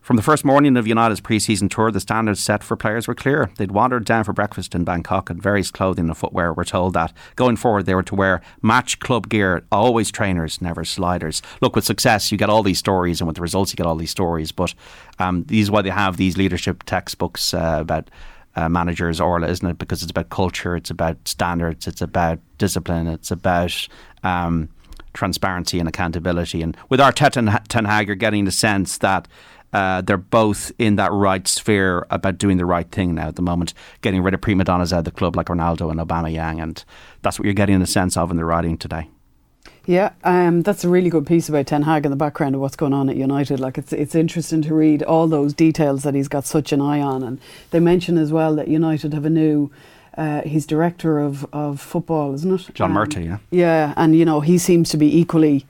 From the first morning of United's pre season tour, the standards set for players were clear. They'd wandered down for breakfast in Bangkok and various clothing and footwear were told that going forward they were to wear match club gear, always trainers, never sliders. Look, with success, you get all these stories, and with the results, you get all these stories. But um, these is why they have these leadership textbooks uh, about uh, managers, Orla, isn't it? Because it's about culture, it's about standards, it's about discipline, it's about um, transparency and accountability. And with Arteta and Ten Hag, you're getting the sense that uh, they're both in that right sphere about doing the right thing now at the moment, getting rid of prima donnas out of the club like Ronaldo and Aubameyang, and that's what you're getting the sense of in the writing today. Yeah, um, that's a really good piece about Ten Hag in the background of what's going on at United. Like it's it's interesting to read all those details that he's got such an eye on, and they mention as well that United have a new. Uh, he's director of, of football, isn't it? John Um, Murtough, yeah. Yeah, and you know he seems to be equally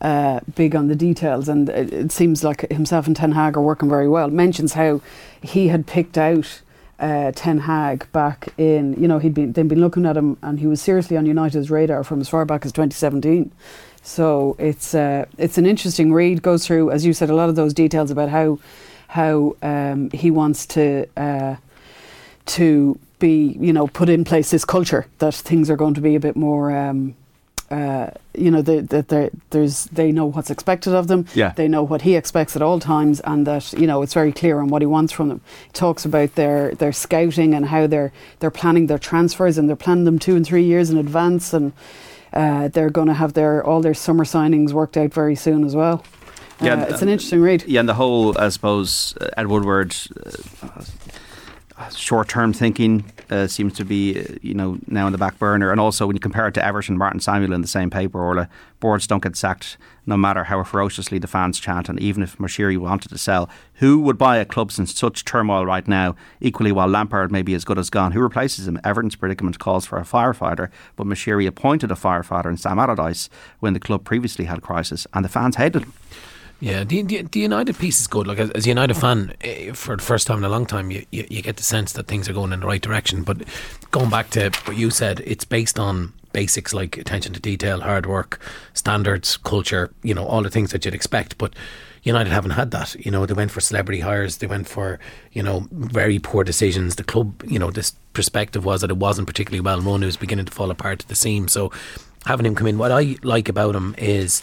uh, big on the details, and it, it seems like himself and Ten Hag are working very well. Mentions how he had picked out uh, Ten Hag back in, you know, he'd been they'd been looking at him, and he was seriously on United's radar from as far back as 2017. So it's uh, it's an interesting read. Goes through, as you said, a lot of those details about how how um, he wants to uh, to be, you know, put in place this culture that things are going to be a bit more. Um, uh, you know that the, the, there's they know what's expected of them. Yeah. They know what he expects at all times, and that you know it's very clear on what he wants from them. He talks about their their scouting and how they're they're planning their transfers and they're planning them two and three years in advance, and uh, they're going to have their all their summer signings worked out very soon as well. Yeah, uh, it's an interesting read. Yeah, and the whole, I suppose, uh, Ed Woodward, uh, short-term thinking uh, seems to be, uh, you know, now in the back burner. And also, when you compare it to Everton, and Martin Samuel in the same paper, or the boards don't get sacked, no matter how ferociously the fans chant. And even if Moshiri wanted to sell, who would buy a club in such turmoil right now? Equally, while Lampard may be as good as gone, who replaces him? Everton's predicament calls for a firefighter, but Moshiri appointed a firefighter in Sam Allardyce when the club previously had crisis, and the fans hated him. Yeah, the, the, the United piece is good. Like as, as a United fan, eh, for the first time in a long time, you, you, you get the sense that things are going in the right direction. But going back to what you said, it's based on basics like attention to detail, hard work, standards, culture. You know, all the things that you'd expect. But United haven't had that. You know, they went for celebrity hires. They went for you know very poor decisions. The club, you know, this perspective was that it wasn't particularly well run. It was beginning to fall apart at the seams. So having him come in, what I like about him is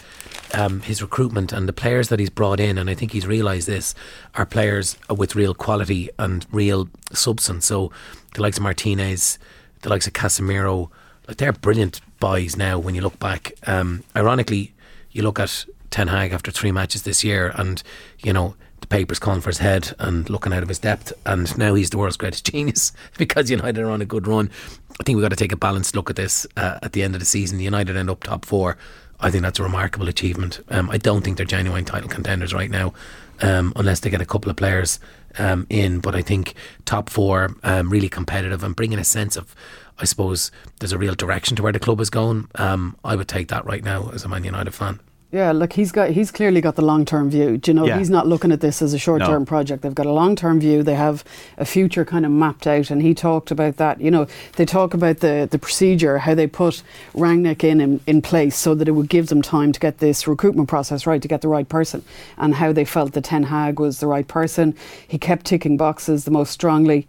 um, his recruitment and the players that he's brought in, and I think he's realised this, are players with real quality and real substance. So the likes of Martinez, the likes of Casemiro, like they're brilliant buys now. When you look back, um, ironically, you look at Ten Hag after three matches this year, and you know the papers calling for his head and looking out of his depth, and now he's the world's greatest (laughs) genius because United are on a good run. I think we've got to take a balanced look at this uh, at the end of the season. The United end up top four. I think that's a remarkable achievement. Um, I don't think they're genuine title contenders right now, um, unless they get a couple of players um, in. But I think top four, um, really competitive and bringing a sense of, I suppose, there's a real direction to where the club is going. Um, I would take that right now as a Man United fan. Yeah, look, he's got he's clearly got the long term view. Do you know, Yeah. he's not looking at this as a short term No. project. They've got a long term view. They have a future kind of mapped out, and he talked about that. You know, they talk about the the procedure, how they put Rangnick in, in in place so that it would give them time to get this recruitment process right, to get the right person, and how they felt that Ten Hag was the right person. He kept ticking boxes the most strongly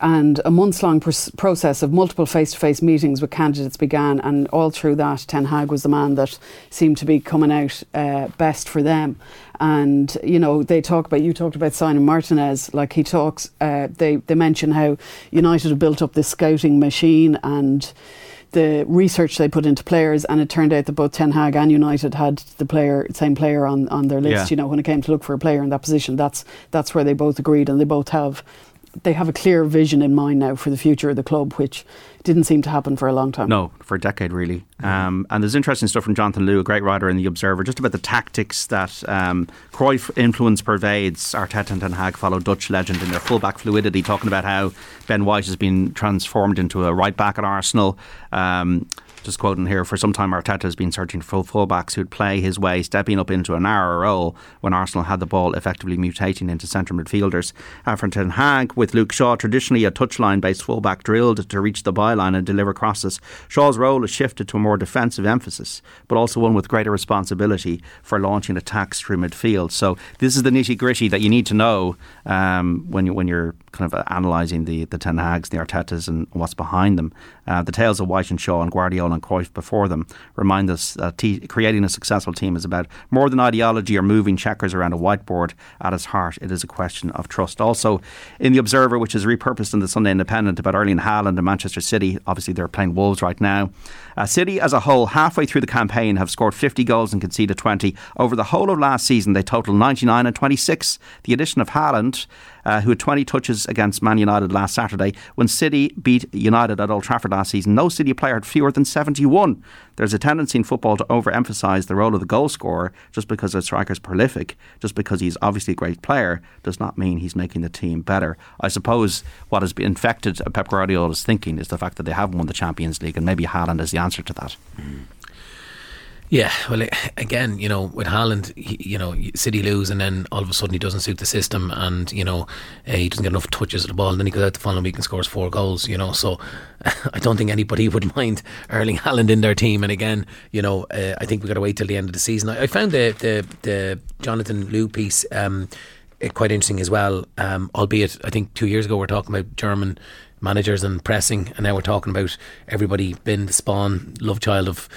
and a months long pr- process of multiple face to face meetings with candidates began. And all through that, Ten Hag was the man that seemed to be coming out uh, best for them. And you know, they talk about you talked about signing Martinez. Like he talks, uh, they they mention how United have built up this scouting machine and. The research they put into players, and it turned out that both Ten Hag and United had the player, same player on, on their list. Yeah. You know, when it came to look for a player in that position, that's that's where they both agreed, and they both have they have a clear vision in mind now for the future of the club, which didn't seem to happen for a long time. No, for a decade, really. Um, and there's interesting stuff from Jonathan Liew, a great writer in The Observer, just about the tactics that um, Cruyff influence pervades. Arteta and Ten Hag follow Dutch legend in their fullback fluidity, talking about how Ben White has been transformed into a right back at Arsenal. Um, just quoting here, for some time Arteta has been searching for fullbacks who'd play his way, stepping up into a narrower role when Arsenal had the ball, effectively mutating into centre midfielders. For Ten Hag, with Luke Shaw, traditionally a touchline based fullback drilled to reach the byline and deliver crosses, Shaw's role has shifted to a more defensive emphasis, but also one with greater responsibility for launching attacks through midfield. So this is the nitty gritty that you need to know um, when you when you're kind of analysing the the Ten Hags, the Artetas, and what's behind them. Uh, the tales of White and Shaw and Guardiola and Cruyff before them remind us that t- creating a successful team is about more than ideology or moving checkers around a whiteboard. At its heart, it is a question of trust. Also, in the Observer, which is repurposed in the Sunday Independent, about Erling Haaland and Manchester City. Obviously, they're playing Wolves right now. Uh, City, as a whole, halfway through the campaign, have scored 50 goals and conceded 20. Over the whole of last season, they total 99 and 26. The addition of Haaland uh, who had 20 touches against Man United last Saturday. When City beat United at Old Trafford last season, no City player had fewer than 71. There's a tendency in football to overemphasise the role of the goal scorer just because a striker's prolific, just because he's obviously a great player, does not mean he's making the team better. I suppose what has infected Pep Guardiola's thinking is the fact that they haven't won the Champions League, and maybe Haaland is the answer to that. Yeah, well, again, you know, with Haaland, he, you know, City lose, and then all of a sudden he doesn't suit the system, and you know, uh, he doesn't get enough touches of the ball, and then he goes out the following week and scores four goals. You know, so (laughs) I don't think anybody (laughs) would mind Erling Haaland in their team. And again, you know, uh, I think we have got to wait till the end of the season. I, I found the the the Jonathan Liew piece. Um, eh, quite interesting as well. Um, albeit, I think two years ago we are talking about German managers and pressing, and now we're talking about everybody being the spawn, love child of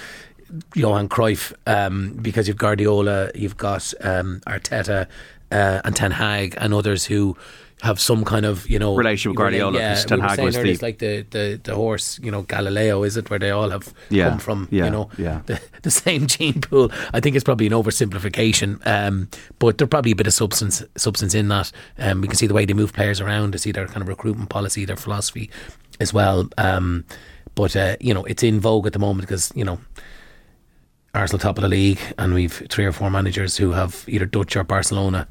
Johan Cruyff. Um, because you've Guardiola, you've got um, Arteta, uh, and Ten Hag, and others who have some kind of you know Relationship with Guardiola, Yeah, Ten we Hag was the- it's like the, the the horse, you know, Galileo, is it where they all have Yeah, come from? yeah, you know, yeah. (laughs) the, the same gene pool. I think it's probably an oversimplification, um, but there's probably a bit of substance substance in that. Um, we can see the way they move players around, to see their kind of recruitment policy, their philosophy as well. Um, but uh, you know, it's in vogue at the moment because you know. Arsenal top of the league, and we've three or four managers who have either Dutch or Barcelona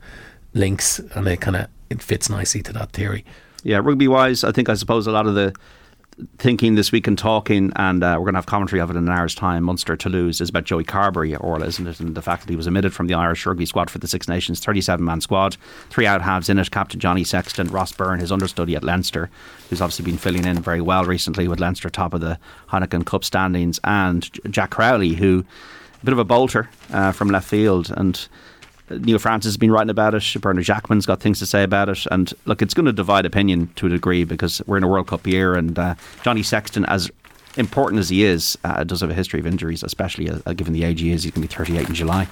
links, and it kind of it fits nicely to that theory. Yeah, rugby wise, I think I suppose a lot of the thinking this week and talking, and uh, we're going to have commentary of it in an hour's time. Munster Toulouse is about Joey Carbery, Orla, isn't it? And the fact that he was omitted from the Irish rugby squad for the Six Nations, 37 man squad, three out halves in it. Captain Johnny Sexton, Ross Byrne, his understudy at Leinster, who's obviously been filling in very well recently with Leinster top of the Heineken Cup standings, and Jack Crowley, who a bit of a bolter uh, from left field and. Neil Francis has been writing about it. Bernard Jackman's got things to say about it. And look, it's going to divide opinion to a degree because we're in a World Cup year. And uh, Johnny Sexton, as important as he is, uh, does have a history of injuries, especially uh, given the age he is. He's going to be 38 in July.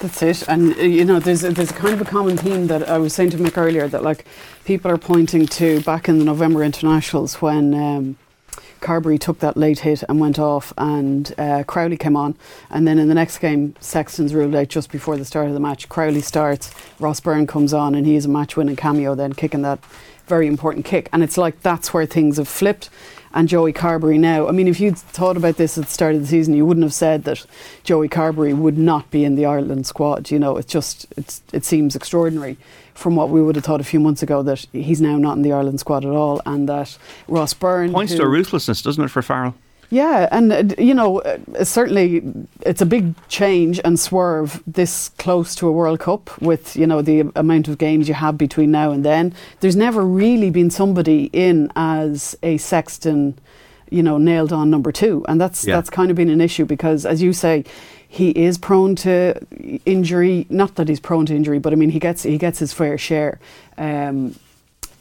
That's it, and uh, you know, there's a, there's kind of a common theme that I was saying to Mick earlier that like people are pointing to back in the November internationals when um, Carbery took that late hit and went off, and uh, Crowley came on. And then in the next game, Sexton's ruled out just before the start of the match. Crowley starts, Ross Byrne comes on, and he is a match winning cameo, then kicking that very important kick. And it's like that's where things have flipped. And Joey Carbery now, I mean, if you'd thought about this at the start of the season, you wouldn't have said that Joey Carbery would not be in the Ireland squad. You know, it's just, it's, it seems extraordinary from what we would have thought a few months ago that he's now not in the Ireland squad at all, and that Ross Byrne Points to a ruthlessness, doesn't it, for Farrell? yeah, and uh, you know, uh, certainly it's a big change and swerve this close to a World Cup with you know the amount of games you have between now and then. There's never really been somebody in as a Sexton, you know, nailed on number two, and that's Yeah. that's kind of been an issue because, as you say. He is prone to injury. Not that he's prone to injury, but I mean he gets he gets his fair share. Um,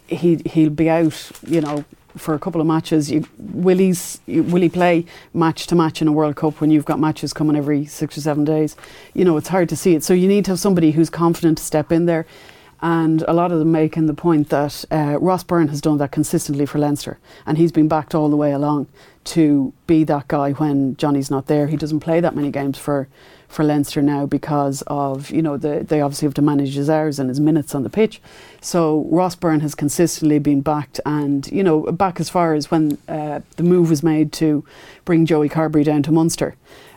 he he'll be out, you know, for a couple of matches. You, will he's will he play match to match in a World Cup when you've got matches coming every six or seven days? You know, it's hard to see it. So you need to have somebody who's confident to step in there. And a lot of them making the point that uh, Ross Byrne has done that consistently for Leinster, and he's been backed all the way along to be that guy when Johnny's not there. He doesn't play that many games for for Leinster now because of you know the, they obviously have to manage his hours and his minutes on the pitch. So Ross Byrne has consistently been backed, and you know back as far as when uh, the move was made to bring Joey Carbery down to Munster.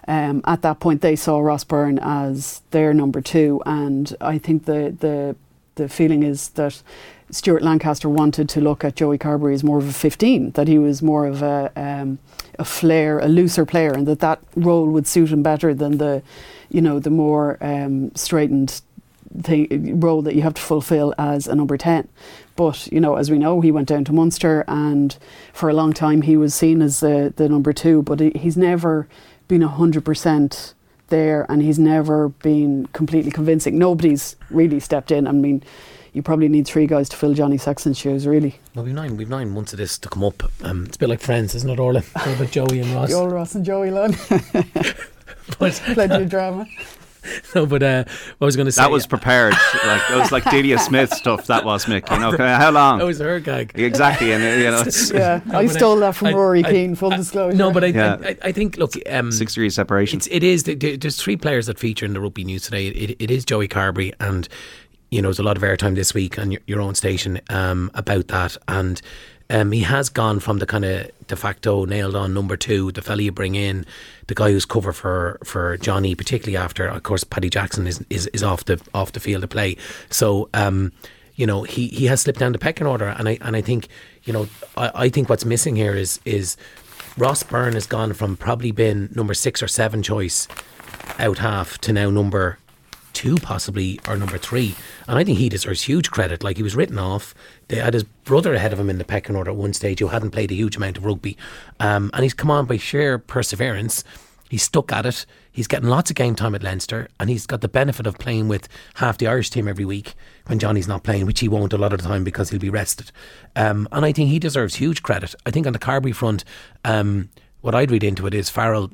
Um, at that point, they saw Ross Byrne as their number two, and I think the the the feeling is that Stuart Lancaster wanted to look at Joey Carbery as more of a 15, that he was more of a um, a flair, a looser player, and that that role would suit him better than the, you know, the more um, straightened thing, role that you have to fulfil as a number 10. But, you know, as we know, he went down to Munster and for a long time he was seen as the, the number two, but he's never been 100% there and he's never been completely convincing. Nobody's really stepped in. I mean, you probably need three guys to fill Johnny Sexton's shoes, really. Well, we've nine, we've nine months of this to come up. Um, it's a bit like Friends, isn't it, Orla? All about Joey and Ross. (laughs) Joel Ross and Joey. (laughs) (laughs) But, Plenty of drama. (laughs) no, but uh, what I was going to say. That was prepared. like that was like (laughs) Delia Smith stuff. That was Mick. You (laughs) know, how long? that was her gag. exactly, and uh, you know, it's Yeah, No, I but I- stole that from I- Rory I- Keane, full disclosure. No, but I, Yeah. I, I, I think look, um, six degrees separation. It's, it is. th- th- There's three players that feature in the rugby news today. It, it is Joey Carbery, and you know, there's a lot of airtime this week on your, your own station um, about that. And um, he has gone from the kind of de facto nailed on number two, the fella you bring in, the guy who's cover for, for Johnny, particularly after, of course, Paddy Jackson is is, is off the off the field of play. So. Um, you know, he, he has slipped down the pecking order, and I and I think, you know, I, I think what's missing here is is Ross Byrne has gone from probably been number six or seven choice out half to now number two, possibly, or number three. And I think he deserves huge credit. Like he was written off. They had his brother ahead of him in the pecking order at one stage who hadn't played a huge amount of rugby. Um, and he's come on by sheer perseverance. He's stuck at it. He's getting lots of game time at Leinster, and he's got the benefit of playing with half the Irish team every week when Johnny's not playing, which he won't a lot of the time because he'll be rested. Um, and I think he deserves huge credit. I think on the Carbery front, um, what I'd read into it is Farrell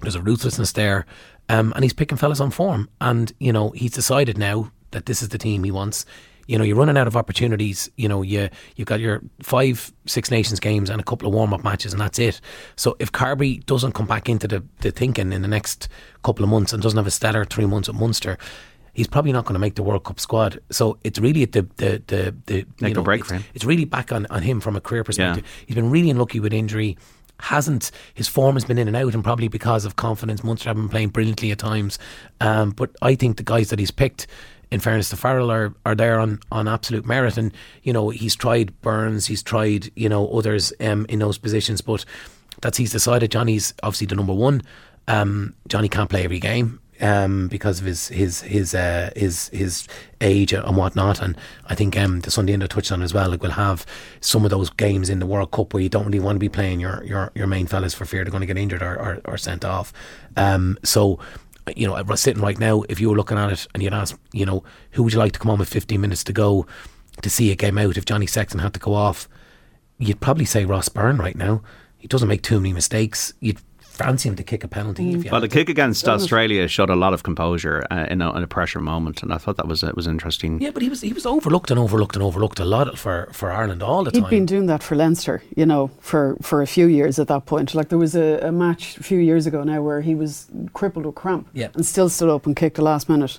there's a ruthlessness there, um, and he's picking fellas on form. And you know he's decided now that this is the team he wants. You know you're running out of opportunities. You know you you've got your five Six Nations games and a couple of warm up matches, and that's it. So if Carby doesn't come back into the, the thinking in the next couple of months and doesn't have a stellar three months at Munster. He's probably not going to make the World Cup squad, so it's really at the the the, the Make you or break it's, for him. it's really back on, on him from a career perspective. He's been really unlucky with injury. Hasn't his form has been in and out, and probably because of confidence. Munster have been playing brilliantly at times, um, but I think the guys that he's picked, in fairness to Farrell, are are there on, on absolute merit. And you know he's tried Burns, he's tried you know others um, in those positions, but that's he's decided. Johnny's obviously the number one. Um, Johnny can't play every game um, because of his his his uh, his his age and whatnot. And I think um, the Sunday Indo touched on as well. Like we'll have some of those games in the World Cup where you don't really want to be playing your your, your main fellas for fear they're going to get injured or, or, or sent off. Um, so. You know, I was sitting right now. If you were looking at it and you'd ask, you know, who would you like to come on with 15 minutes to go to see a game out? If Johnny Sexton had to go off, you'd probably say Ross Byrne right now. He doesn't make too many mistakes. You'd fancy him to kick a penalty. If you Well, the to. kick against Australia showed a lot of composure uh, in, a, in a pressure moment, and I thought that was it was interesting. Yeah, but he was he was overlooked and overlooked and overlooked a lot for, for Ireland all the He'd time. He'd been doing that for Leinster, you know, for, for a few years at that point. Like there was a, a match a few years ago now where he was crippled with cramp Yeah. and still stood up and kicked a last minute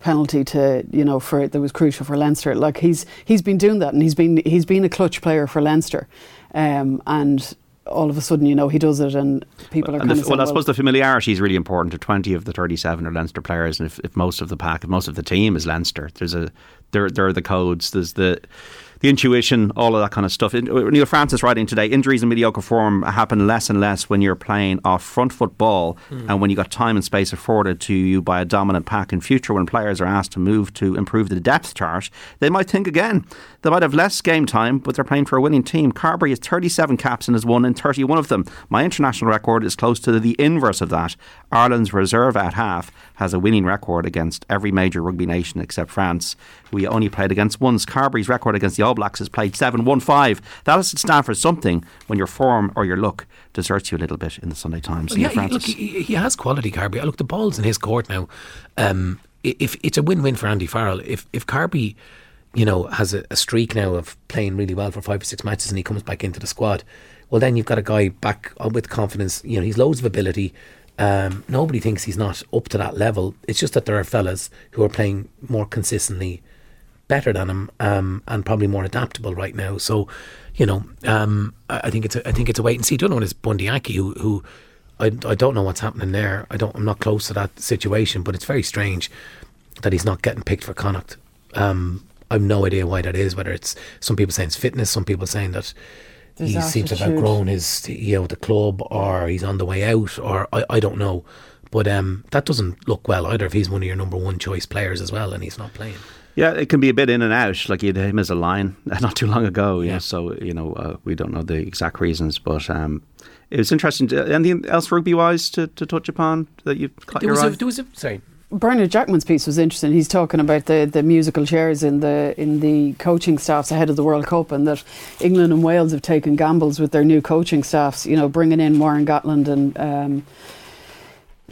penalty to you know for that was crucial for Leinster. Like he's he's been doing that and he's been he's been a clutch player for Leinster, um, and all of a sudden you know he does it and people are And kind the, of well, I suppose the familiarity is really important. To twenty of the thirty-seven are Leinster players, and if, if most of the pack, if most of the team is Leinster, there's a there there are the codes. There's the the intuition, all of that kind of stuff. In- uh, Neil Francis writing today: injuries and mediocre form happen less and less when you're playing off front foot ball, hmm. and when you got time and space afforded to you by a dominant pack. In future, when players are asked to move to improve the depth chart, they might think again. They might have less game time, but they're playing for a winning team. Carbery has 37 caps and has won in 31 of them. My international record is close to the inverse of that. Ireland's reserve at half has a winning record against every major rugby nation except France, we only played against once. Carbery's record against the All Blacks has played 7 1 5. That has to stand for something when your form or your look deserts you a little bit in the Sunday Times. Well, yeah, he, look, he, he has quality, Carby. Look, the ball's in his court now. Um, if it's a win-win for Andy Farrell, if if Carby, you know, has a, a streak now of playing really well for five or six matches, and he comes back into the squad, well, then you've got a guy back with confidence. You know, he's loads of ability. Um, nobody thinks he's not up to that level. It's just that there are fellas who are playing more consistently better than him um, and probably more adaptable right now. So, you know, um, I, I think it's a, I think it's a wait and see. The other one is Bundee Aki, who who I, I don't know what's happening there. I don't I'm not close to that situation, but it's very strange that he's not getting picked for Connacht. Um, I've no idea why that is. Whether it's some people saying it's fitness, some people saying that. His he seems to have outgrown his, you know, the club, or he's on the way out, or I, I don't know. But um, that doesn't look well either. If he's one of your number one choice players as well, and he's not playing. Yeah, it can be a bit in and out. Like you had him as a line (laughs) not too long ago. Yeah. Yeah. So you know uh, we don't know the exact reasons, but um, it was interesting. To, anything else rugby wise to, to touch upon that you caught There your was, eye? a, there was a sorry. Bernard Jackman's piece was interesting. He's talking about the, the musical chairs in the in the coaching staffs ahead of the World Cup, and that England and Wales have taken gambles with their new coaching staffs. You know, bringing in Warren Gatland and um,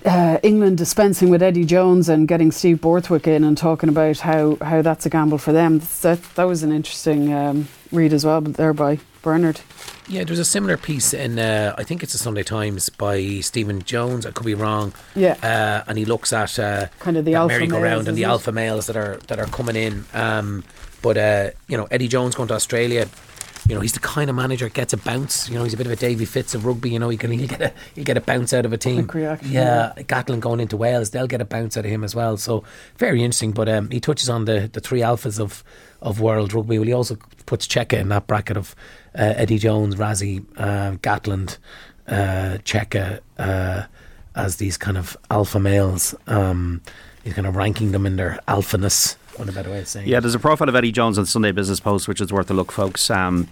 uh, England dispensing with Eddie Jones and getting Steve Borthwick in and talking about how, how that's a gamble for them. That that was an interesting um, read as well, but there by Bernard. Yeah, there's a similar piece in uh, I think it's the Sunday Times by Stephen Jones. I could be wrong. Yeah. uh, and he looks at uh, Kind of the alpha merry-go-round males, and the it? alpha males that are that are coming in. Um, but uh, you know, Eddie Jones going to Australia. You know, he's the kind of manager that gets a bounce. You know, he's a bit of a Davy Fitz of rugby. You know, he can he'll get a he'll get a bounce out of a team. Reaction, Yeah, Gatland going into Wales, they'll get a bounce out of him as well. So very interesting. But um, he touches on the, the three alphas of, of world rugby. Well, he also puts Cheika in that bracket of uh, Eddie Jones, Rassie, uh, Gatland, uh, Cheika uh, as these kind of alpha males. Um, he's kind of ranking them in their alphaness. What a better way of saying Yeah, it. there's a profile of Eddie Jones on the Sunday Business Post, which is worth a look, folks. Um,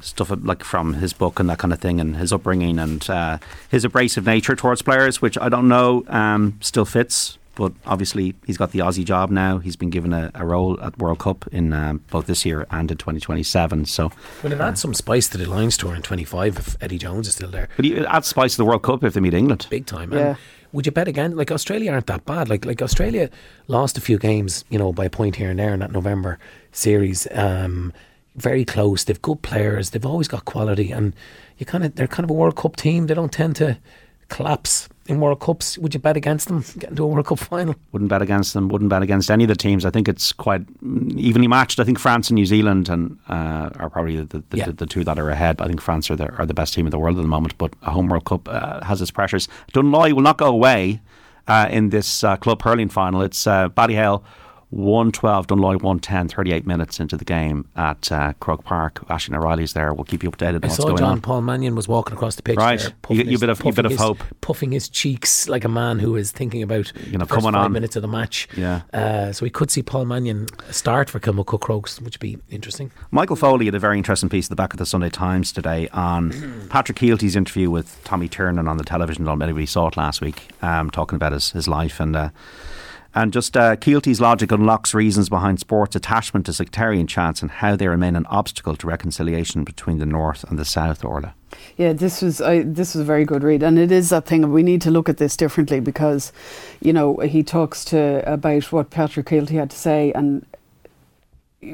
stuff like from his book and that kind of thing, and his upbringing and uh, his abrasive nature towards players, which I don't know um, still fits. But obviously, he's got the Aussie job now. He's been given a, a role at World Cup in um, both this year and in 2027. So, Will it add some spice to the Lions tour in 25 if Eddie Jones is still there? but he adds spice to the World Cup if they meet England. big time. Yeah. Would you bet again? Like Australia aren't that bad. Like like Australia lost a few games, you know, by a point here and there in that November series. Um, very close. They've good players. They've always got quality, and you kind of they're kind of a World Cup team. They don't tend to collapse in World Cups. Would you bet against them (laughs) getting to a World Cup final? Wouldn't bet against them. Wouldn't bet against any of the teams. I think it's quite evenly matched. I think France and New Zealand and uh, are probably the, the, Yeah. the, the two that are ahead. But I think France are the, are the best team in the world at the moment. But a home World Cup uh, has its pressures. Dunloy will not go away uh, in this uh, club hurling final. It's uh, Ballyhale 112, Dunloy 110, 38 minutes into the game at uh, Croke Park. Ashton O'Reilly's there. We'll keep you updated on I what's saw going John on. Paul Mannion was walking across the pitch. Right. there, You- puffing you his- bit of- you bit of his- hope. puffing his cheeks like a man who is thinking about You know, the coming five on. minutes of the match. Yeah. Uh, so we could see Paul Mannion start for Kilmacud Crokes, which would be interesting. Michael Foley had a very interesting piece at the back of the Sunday Times today on (clears throat) Patrick Kielty's interview with Tommy Tiernan on the television. I don't know if anybody saw it last week, um, talking about his, his life and uh, And just uh, Kielty's logic unlocks reasons behind sports attachment to sectarian chants and how they remain an obstacle to reconciliation between the North and the South, Orla. Yeah, this was I, this was a very good read, and it is that thing. We need to look at this differently because, you know, he talks to about what Patrick Kielty had to say, and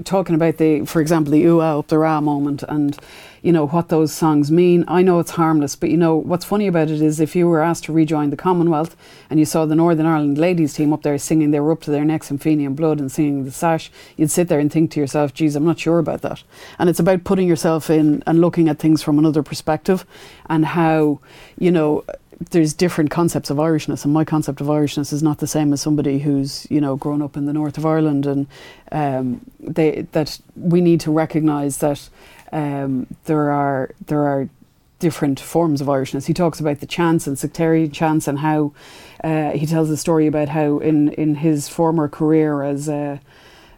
talking about the, for example, the ooh ah up the rah moment and, you know, what those songs mean. I know it's harmless, but you know, what's funny about it is if you were asked to rejoin the Commonwealth and you saw the Northern Ireland ladies team up there singing, they were up to their necks in Fenian blood and singing the sash, you'd sit there and think to yourself, geez, I'm not sure about that. And it's about putting yourself in and looking at things from another perspective and how, you know, there's different concepts of Irishness, and my concept of Irishness is not the same as somebody who's you know grown up in the north of Ireland, and um, they, that we need to recognise that um, there are there are different forms of Irishness. He talks about the chants and sectarian chants, and how uh, he tells a story about how in in his former career as a,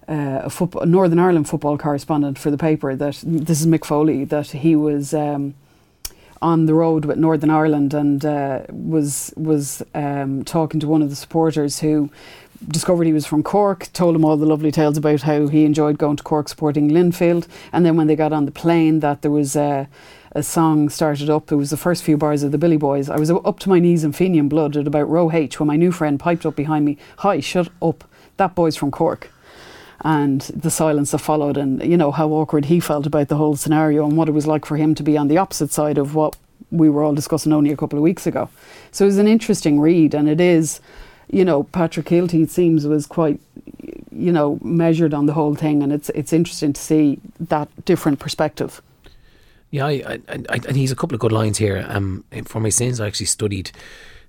a, football, Northern Ireland football correspondent for the paper, that this is Mick Foley, that he was. Um, on the road with Northern Ireland and uh, was was um, talking to one of the supporters who discovered he was from Cork, told him all the lovely tales about how he enjoyed going to Cork supporting Linfield, and then when they got on the plane, that there was a, a song started up. It was the first few bars of the Billy Boys. I was up to my knees in Fenian blood at about row H when my new friend piped up behind me. Hi, shut up! That boy's from Cork and the silence that followed, and you know how awkward he felt about the whole scenario and what it was like for him to be on the opposite side of what we were all discussing only a couple of weeks ago. So it was an interesting read, and it is, you know, Patrick Kielty it seems was quite, you know, measured on the whole thing, and it's it's interesting to see that different perspective. Yeah, I, I, I, he's a couple of good lines here. Um, for my sins, I actually studied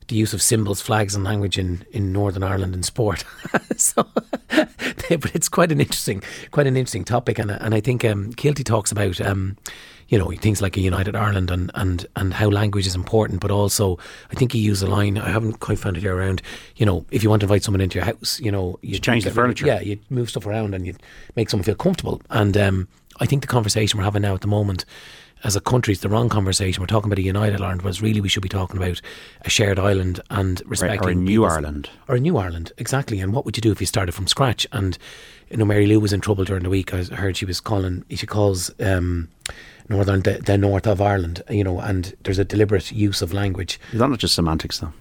the use of symbols, flags, and language in, in Northern Ireland in sport. (laughs) so, (laughs) but it's quite an interesting, quite an interesting topic, and and I think um, Kielty talks about. Um, you know things like a united Ireland and, and, and how language is important, but also I think he used a line I haven't quite found it here around. You know, if you want to invite someone into your house, you know, you change the furniture. Yeah, you move stuff around and you make someone feel comfortable. And um, I think the conversation we're having now at the moment as a country, it's the wrong conversation. We're talking about a united Ireland, whereas really we should be talking about a shared island and respecting. Or a new Ireland. Or a new Ireland, exactly. And what would you do if you started from scratch? And, you know, Mary Lou was in trouble during the week. I heard she was calling, she calls um, Northern the, the north of Ireland, you know, and there's a deliberate use of language. Is that not just semantics, though?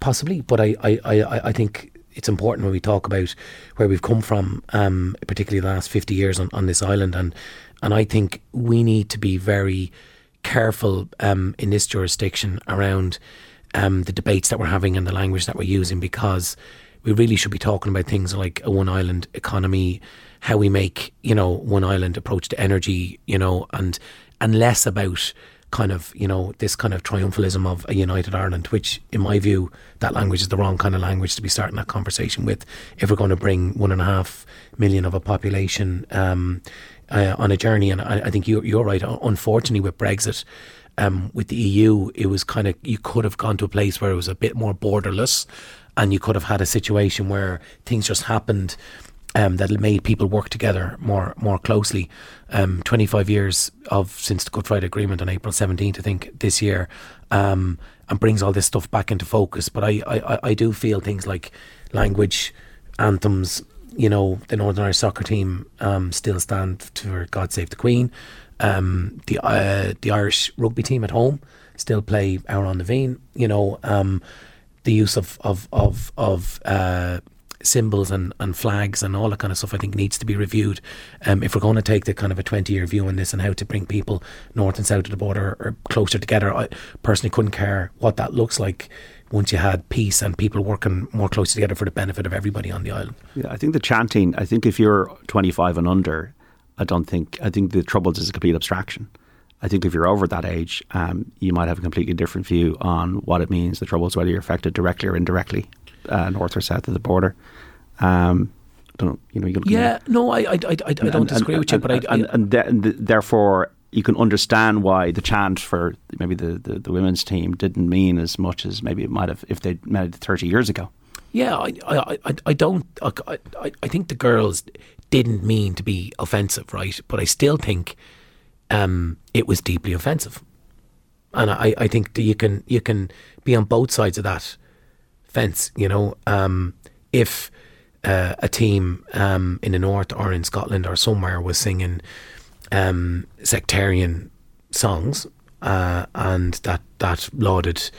Possibly, but I, I, I, I think it's important when we talk about where we've come from, um, particularly the last 50 years on, on this island. And and I think we need to be very careful um, in this jurisdiction around um, the debates that we're having and the language that we're using because we really should be talking about things like a one island economy, how we make, you know, one island approach to energy, you know, and and less about kind of, you know, this kind of triumphalism of a united Ireland, which in my view, that language is the wrong kind of language to be starting that conversation with. If we're going to bring one and a half million of a population um, uh, on a journey. And I, I think you, you're right. Unfortunately, with Brexit, um, with the EU, it was kind of you could have gone to a place where it was a bit more borderless, and you could have had a situation where things just happened um, that made people work together more more closely. Um, 25 years of since the Good Friday Agreement on April 17th, I think this year, um, and brings all this stuff back into focus. But I, I, I do feel things like language, anthems, you know, the Northern Irish soccer team um, still stand for God Save the Queen. Um, the uh, the Irish rugby team at home still play Amhrán na bhFiann. You know, um, the use of of of, of uh, symbols and, and flags and all that kind of stuff I think needs to be reviewed um, if we're going to take the kind of a 20 year view on this and how to bring people north and south of the border or closer together I personally couldn't care what that looks like once you had peace and people working more closely together for the benefit of everybody on the island. Yeah, I think the chanting. I think if you're 25 and under, I don't think. I think the troubles is a complete abstraction. I think if you're over that age, um, you might have a completely different view on what it means. The troubles, whether you're affected directly or indirectly, uh, north or south of the border. Um, don't know, you know? You yeah, no, I, I, I, I don't and, disagree and, with you, and, but I, and, and, and therefore you can understand why the chant for maybe the, the, the, women's team didn't mean as much as maybe it might have if they'd met it 30 years ago. Yeah, I, I, I, I don't. I, I think the girls didn't mean to be offensive, right? But I still think um, it was deeply offensive, and I, I think that you can you can be on both sides of that fence. You know, um, if uh, a team um, in the north or in Scotland or somewhere was singing um, sectarian songs uh, and that that lauded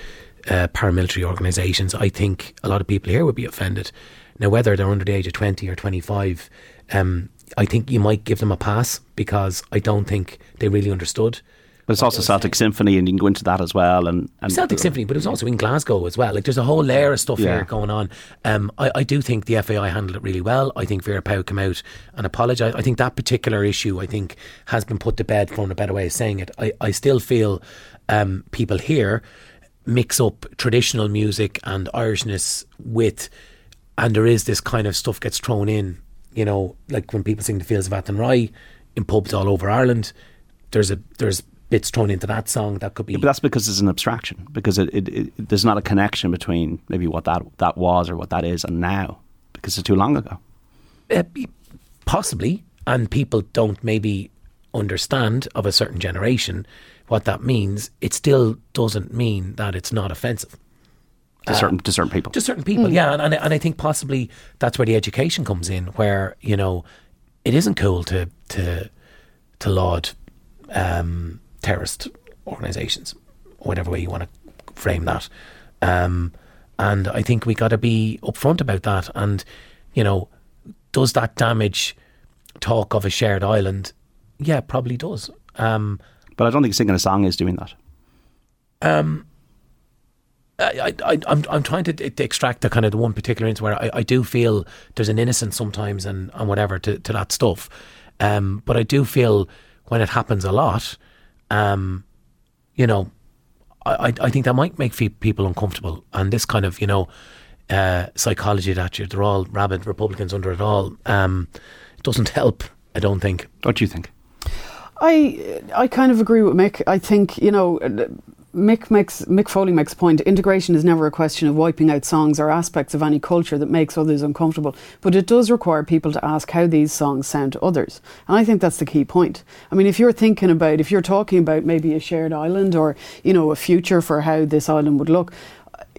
uh, paramilitary organisations, I think a lot of people here would be offended. Now, whether they're under the age of twenty or twenty five, um, I think you might give them a pass because I don't think they really understood. But it's also Celtic Symphony, and you can go into that as well. And, and Celtic Symphony, but it was also in Glasgow as well. Like there's a whole layer of stuff Yeah. here going on. Um, I, I do think the FAI handled it really well. I think Vera Pauw came out and apologised. I think that particular issue, I think, has been put to bed, for a better way of saying it. I, I still feel um, people here mix up traditional music and Irishness with, and there is this kind of stuff gets thrown in. You know, like when people sing the Fields of Athenry in pubs all over Ireland, there's a there's bits thrown into that song that could be But that's because it's an abstraction. Because it, it, it, there's not a connection between maybe what that that was or what that is and now, because it's too long ago. Uh, possibly, and people don't maybe understand of a certain generation what that means. It still doesn't mean that it's not offensive To certain to certain people. to certain people. Yeah, and, and I- and I think possibly that's where the education comes in, where you know it isn't cool to to to laud um, terrorist organisations, whatever way you want to frame that. Um, and I think we got to be upfront about that. And you know, does that damage talk of a shared island? Yeah, probably does. Um, but I don't think singing a song is doing that. Um, I, I, I'm, I'm trying to, to extract the kind of the one particular instance where I, I do feel there's an innocence sometimes and, and whatever to, to that stuff. Um, but I do feel when it happens a lot, um, you know, I, I I think that might make fe- people uncomfortable. And this kind of, you know, uh, psychology that you're, they're all rabid Republicans under it all, um, doesn't help, I don't think. What do you think? I I kind of agree with Mick. I think you know. Mick makes Mick Foley makes a point. Integration is never a question of wiping out songs or aspects of any culture that makes others uncomfortable, but it does require people to ask how these songs sound to others, and I think that's the key point. I mean, if you're thinking about, if you're talking about maybe a shared island or you know a future for how this island would look,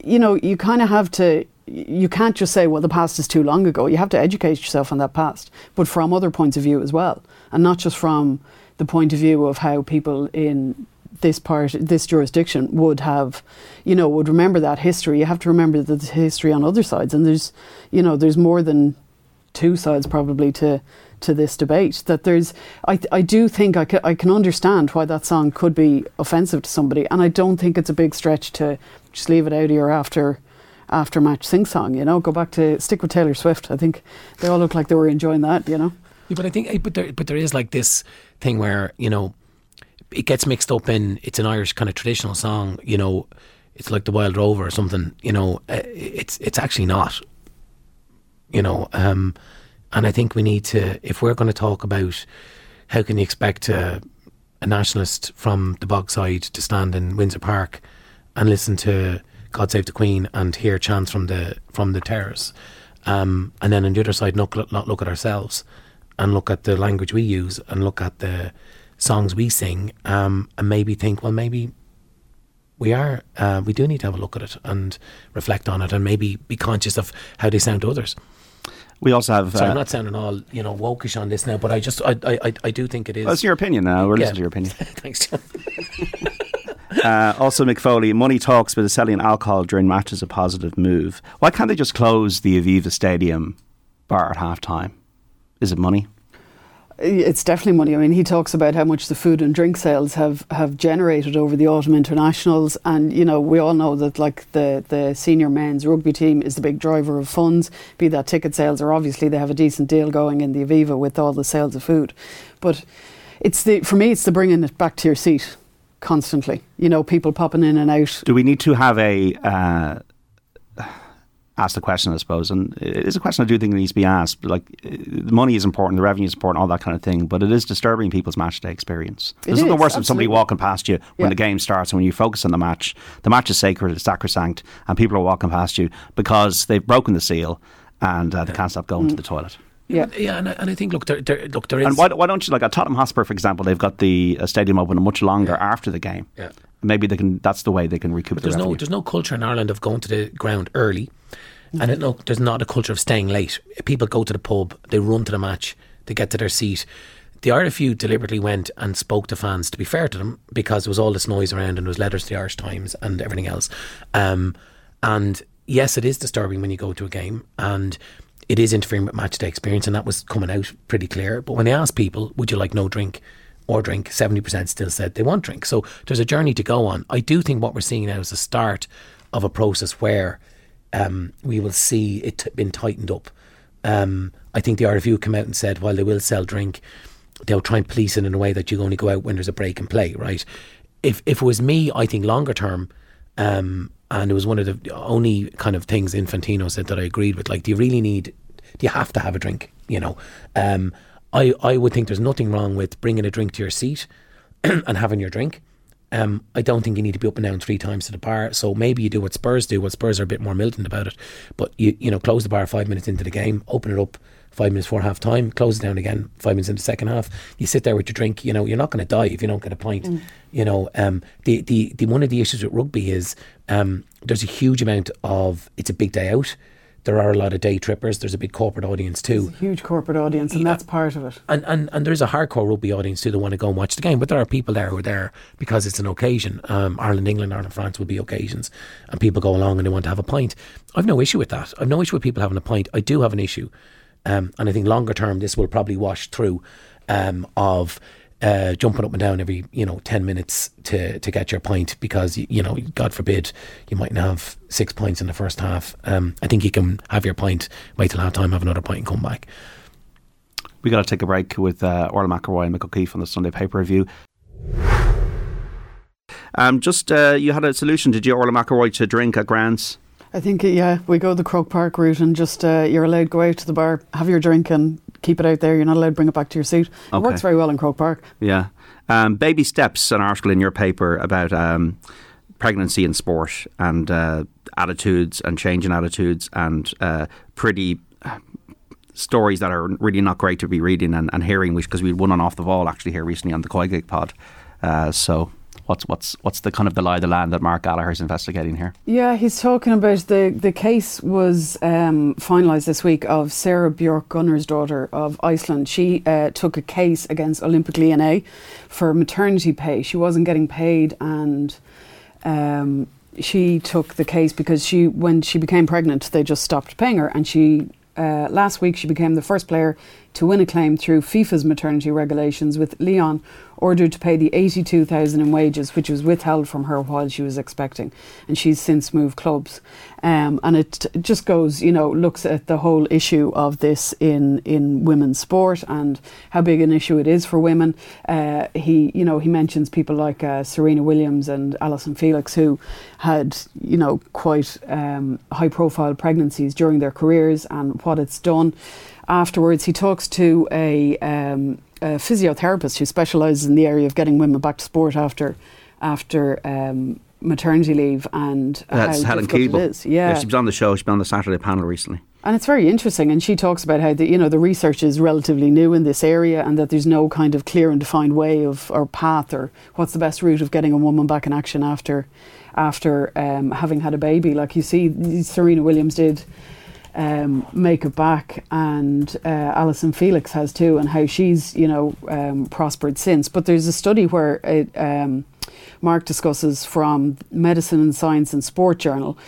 you know, you kind of have to. You can't just say, "Well, the past is too long ago." You have to educate yourself on that past, but from other points of view as well, and not just from the point of view of how people in this part, this jurisdiction would have, you know, would remember that history. You have to remember there's history on other sides, and there's, you know, there's more than two sides probably to to this debate. That there's, I I do think I can I can understand why that song could be offensive to somebody, and I don't think it's a big stretch to just leave it out here after. After match sing song, you know, go back to stick with Taylor Swift. I think they all look like they were enjoying that, you know. Yeah, but I think, but there, but there is like this thing where you know it gets mixed up in it's an Irish kind of traditional song. You know, it's like the Wild Rover or something. You know, eh, it's it's actually not. You know, um, and I think we need to if we're going to talk about how can you expect a, a nationalist from the Bogside to stand in Windsor Park and listen to God Save the Queen and hear chants from the from the terrace, um, and then on the other side not, not look at ourselves and look at the language we use and look at the songs we sing um, and maybe think, well, maybe we are, uh, we do need to have a look at it and reflect on it and maybe be conscious of how they sound to others. We also have. So uh, I'm not sounding all, you know, wokish on this now, but I just, I, I, I- do think it is. That's your opinion now. We're Yeah. listening to your opinion. (laughs) Thanks, John. (laughs) Uh, also, Mick Foley, money talks, but selling alcohol during matches a positive move. Why can't they just close the Aviva Stadium bar at halftime? Is it money? It's definitely money. I mean, he talks about how much the food and drink sales have, have generated over the autumn internationals, and you know we all know that like the the senior men's rugby team is the big driver of funds. Be that ticket sales, or obviously they have a decent deal going in the Aviva with all the sales of food, but it's the for me it's the bringing it back to your seat constantly. You know, people popping in and out. Do we need to have a uh, ask the question? I suppose, and it is a question I do think needs to be asked. Like, the money is important, the revenue is important, all that kind of thing. But it is disturbing people's match day experience. It There's nothing is, worse than somebody walking past you when Yeah. the game starts, and when you focus on the match, the match is sacred, it's sacrosanct, and people are walking past you because they've broken the seal and uh, they can't stop going to the toilet. Yeah. Yeah, and I, and I think, look, there, there, look, there is. And why, why don't you like at Tottenham Hotspur, for example? They've got the uh, stadium open much longer after the game. Yeah. Maybe they can. That's the way they can recoup But the there's no there's no culture in Ireland of going to the ground early And it, look, there's not a culture of staying late. People go to the pub, they run to the match, they get to their seat. The RFU deliberately went and spoke to fans, to be fair to them, because there was all this noise around and there was letters to the Irish Times and everything else. Um, and yes, it is disturbing when you go to a game and it is interfering with match day experience, and that was coming out pretty clear. But when they asked people, would you like no drink or drink, 70% still said they want drink. So there's a journey to go on. I do think what we're seeing now is the start of a process where um, we will see it t- been tightened up. Um, I think the RFU come out and said while they will sell drink, they'll try and police it in a way that you only go out when there's a break and play, right? If if it was me, I think longer term, um, and it was one of the only kind of things Infantino said that I agreed with. Like, do you really need? Do you have to have a drink? You know, um, I I would think there's nothing wrong with bringing a drink to your seat (clears throat) and having your drink. Um, I don't think you need to be up and down three times to the bar. So maybe you do what Spurs do. What Spurs are a bit more militant about it, but you you know close the bar five minutes into the game, open it up five minutes before half time, close it down again five minutes in the second half. You sit there with your drink. You know you're not going to die if you don't get a pint. You know um, the, the the one of the issues with rugby is um, there's a huge amount of it's a big day out. There are a lot of day trippers. There's a big corporate audience too. Huge corporate audience, and that's part of it. And, and and there's a hardcore rugby audience too that want to go and watch the game, but there are people there who are there because it's an occasion. Um, Ireland, England, Ireland, France will be occasions, and people go along and they want to have a pint. I've no issue with that. I've no issue with people having a pint. I do have an issue, um, and I think longer term this will probably wash through um, of. Uh, jumping up and down every you know ten minutes to to get your pint because you, know God forbid you mightn't have six pints in the first half. Um, I think you can have your pint, wait till half time, have another pint, and come back. We got to take a break with uh, Orla McElroy and Mick O'Keefe on the Sunday paper review. Um, just uh, you had a solution, did you, Orla McElroy, to drink at Grants? I think, uh, yeah, we go the Croke Park route and just uh, you're allowed to go out to the bar, have your drink, and keep it out there. You're not allowed to bring it back to your seat. It works very well in Croke Park. Yeah. Um, Baby Steps, an article in your paper about um, pregnancy in sport and uh, attitudes and changing attitudes and uh, pretty uh, stories that are really not great to be reading and, and hearing because we had one on off the ball actually here recently on the Koi Gig pod. Uh, so what's what's what's the kind of the lie of the land that Mark Gallagher's investigating here? Yeah, he's talking about the the case was um, finalised this week of Sara Björk Gunnarsdóttir of Iceland. She uh, took a case against Olympique Lyonnais for maternity pay. She wasn't getting paid, and um, she took the case because she when she became pregnant, they just stopped paying her, and she. Uh, last week, she became the first player to win a claim through FIFA's maternity regulations, with Lyon ordered to pay the 82,000 in wages, which was withheld from her while she was expecting. And she's since moved clubs. Um, and it just goes, you know, looks at the whole issue of this in, in women's sport and how big an issue it is for women. Uh, he, you know, he mentions people like uh, Serena Williams and Allyson Felix who had, you know, quite um, high profile pregnancies during their careers and what it's done. Afterwards, he talks to a, um, a physiotherapist who specialises in the area of getting women back to sport after after um, maternity leave and That's how Helen Keeble. it is. Yeah. she was on the show. She's been on the Saturday panel recently. And it's very interesting. And she talks about how the you know the research is relatively new in this area, and that there's no kind of clear and defined way of or path or what's the best route of getting a woman back in action after after um, having had a baby. Like you see, Serena Williams did um, make it back, and uh, Allyson Felix has too, and how she's you know um, prospered since. But there's a study where it, um, Mark discusses from Medicine and Science and Sport Journal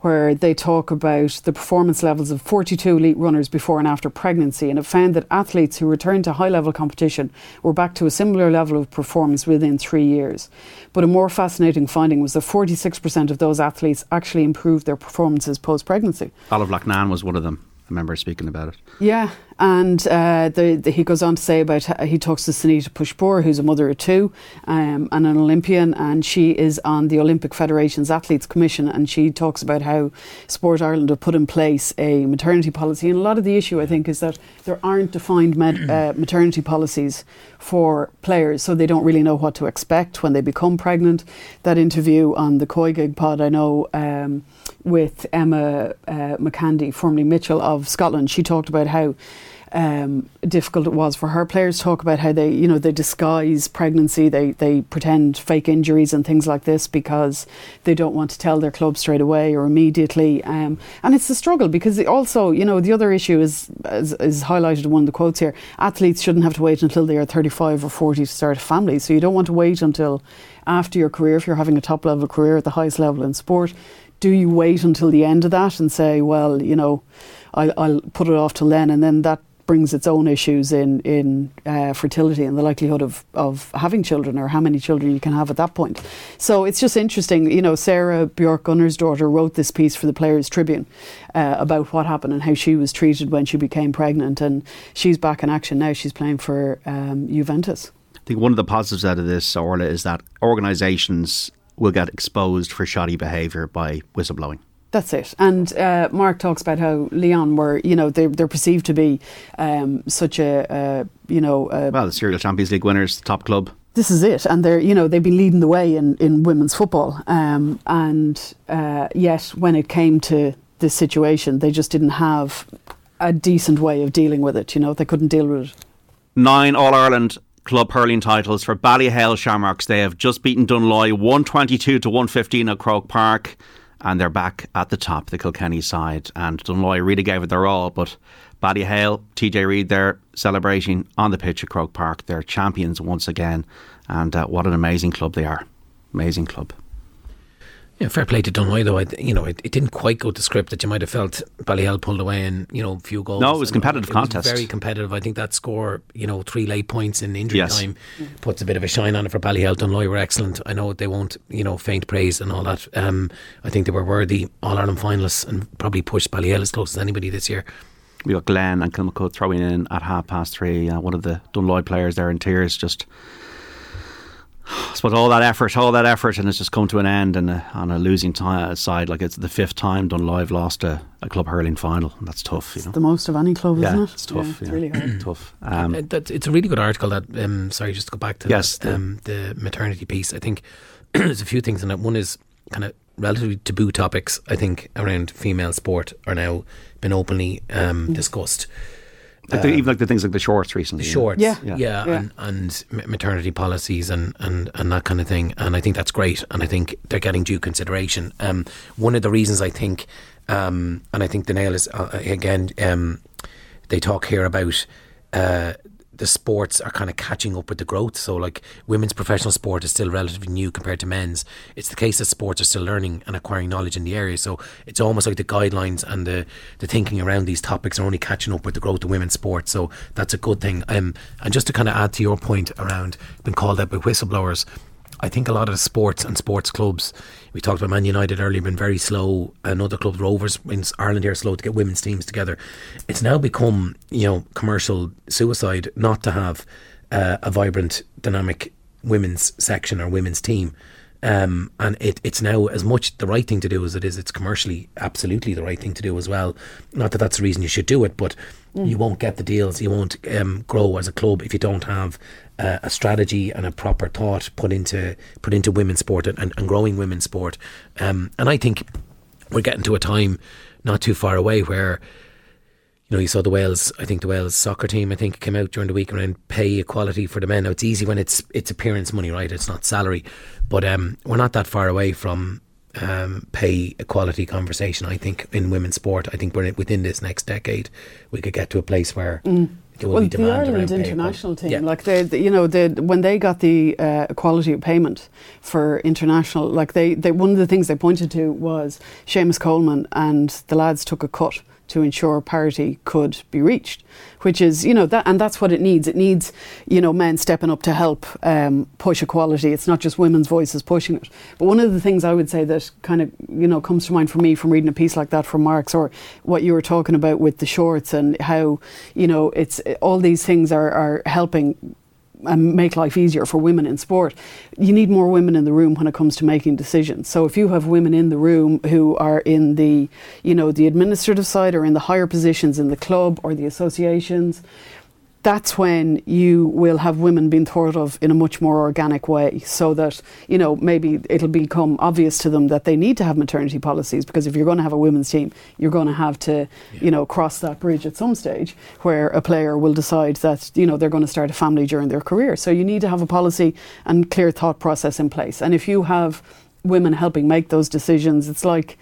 where they talk about the performance levels of 42 elite runners before and after pregnancy and have found that athletes who returned to high level competition were back to a similar level of performance within three years. But a more fascinating finding was that 46% of those athletes actually improved their performances post pregnancy. Olive Loughnane was one of them. I remember speaking about it. Yeah, and uh, the, the, he goes on to say about he talks to Sanita Puspure, who's a mother of two um, and an Olympian, and she is on the Olympic Federation's Athletes Commission, and she talks about how Sport Ireland have put in place a maternity policy, and a lot of the issue I think is that there aren't defined med, uh, maternity policies for players, so they don't really know what to expect when they become pregnant. That interview on the Koi Gig pod, I know. Um, with Emma uh, McCandy, formerly Mitchell of Scotland, she talked about how um, difficult it was for her players. Talk about how they, you know, they disguise pregnancy, they they pretend fake injuries and things like this because they don't want to tell their club straight away or immediately. Um, and it's a struggle because also, you know, the other issue is, is is highlighted in one of the quotes here. Athletes shouldn't have to wait until they are 35 or 40 to start a family. So you don't want to wait until after your career if you're having a top level career at the highest level in sport. Do you wait until the end of that and say, well, you know, I'll, I'll put it off till then, and then that brings its own issues in in uh, fertility and the likelihood of of having children or how many children you can have at that point. So it's just interesting. You know, Sara Björk Gunnarsdóttir wrote this piece for the Players Tribune uh, about what happened and how she was treated when she became pregnant, and she's back in action now. She's playing for um, Juventus. I think one of the positives out of this, Orla, is that organisations will get exposed for shoddy behaviour by whistleblowing. That's it. And uh, Mark talks about how Lyon were, you know, they're, they're perceived to be um, such a, uh, you know. Uh, well, the serial Champions League winners, top club. This is it. And they're, you know, they've been leading the way in, in women's football. Um, and uh, yet, when it came to this situation, they just didn't have a decent way of dealing with it. You know, they couldn't deal with it. Nine All Ireland club hurling titles for Ballyhale Shamrocks. They have just beaten Dunloy 122 to 115 at Croke Park and they're back at the top, the Kilkenny side. And Dunloy really gave it their all, but Ballyhale, TJ Reid there celebrating on the pitch at Croke Park. They're champions once again, and uh, what an amazing club they are. Amazing club. Yeah, fair play to Dunloy though. I, you know, it, it didn't quite go to script that you might have felt Ballyhale pulled away and you know a few goals. No, it was competitive it contest. Was very competitive. I think that score, you know, three late points in injury Yes. time, puts a bit of a shine on it for Ballyhale. Dunloy were excellent. I know they won't, you know, faint praise and all that. Um, I think they were worthy All Ireland finalists and probably pushed Ballyhale as close as anybody this year. We got Glen and Kilmacud throwing in at half past three. Uh, one of the Dunloy players there in tears, just. I suppose all that effort, all that effort, and it's just come to an end and uh, on a losing ti side. Like it's the fifth time Dunloy have lost a, a club hurling final. And that's tough, you know. The most of any club, yeah, isn't it? it's tough. Yeah, it's yeah. really hard. (clears throat) tough. Um, Uh, that, it's a really good article. That um, sorry, just to go back to Yes, that, the- um, the maternity piece. I think (clears throat) there's a few things in it. One is kind of relatively taboo topics. I think around female sport are now been openly um, discussed. Like the, even like the things like the shorts recently. The shorts, Yeah. yeah, Yeah. Yeah. And, and maternity policies and, and, and that kind of thing. And I think that's great. And I think they're getting due consideration. Um, one of the reasons I think, um, and I think the nail is uh, again, um, they talk here about uh, the sports are kind of catching up with the growth. So, like women's professional sport is still relatively new compared to men's. It's the case that sports are still learning and acquiring knowledge in the area. So, it's almost like the guidelines and the, the thinking around these topics are only catching up with the growth of women's sport. So, that's a good thing. Um, and just to kind of add to your point around being called out by whistleblowers, I think a lot of the sports and sports clubs, we talked about Man United earlier, been very slow, and other clubs, Rovers in Ireland here, slow to get women's teams together. It's now become, you know, commercial suicide not to have uh, a vibrant, dynamic women's section or women's team. Um, and it, it's now as much the right thing to do as it is, it's commercially absolutely the right thing to do as well. Not that that's the reason you should do it, but you won't get the deals, you won't um, grow as a club if you don't have uh, a strategy and a proper thought put into put into women's sport and, and, and growing women's sport. Um, and I think we're getting to a time not too far away where you know, you saw the Wales. I think the Wales soccer team. I think came out during the week around pay equality for the men. Now it's easy when it's it's appearance money, right? It's not salary, but um, we're not that far away from um, pay equality conversation. I think in women's sport, I think we're within this next decade, we could get to a place where Mm. Well, the Ireland around pay international team, Yeah. like they, they- you know, they, when they got the uh, equality of payment for international, like they, they, one of the things they pointed to was Seamus Coleman and the lads took a cut to ensure parity could be reached, which is, you know, that, and that's what it needs. It needs, you know, men stepping up to help um, push equality. It's not just women's voices pushing it. But one of the things I would say that kind of, you know, comes to mind for me from reading a piece like that from Mark's or what you were talking about with the shorts and how, you know, it's all these things are, are helping and make life easier for women in sport. You need more women in the room when it comes to making decisions. So if you have women in the room who are in the, you know, the administrative side or in the higher positions in the club or the associations, that's when you will have women being thought of in a much more organic way so that you know maybe it'll become obvious to them that they need to have maternity policies because if you're going to have a women's team you're going to have to you know cross that bridge at some stage where a player will decide that you know they're going to start a family during their career. So you need to have a policy and clear thought process in place. And if you have women helping make those decisions it's like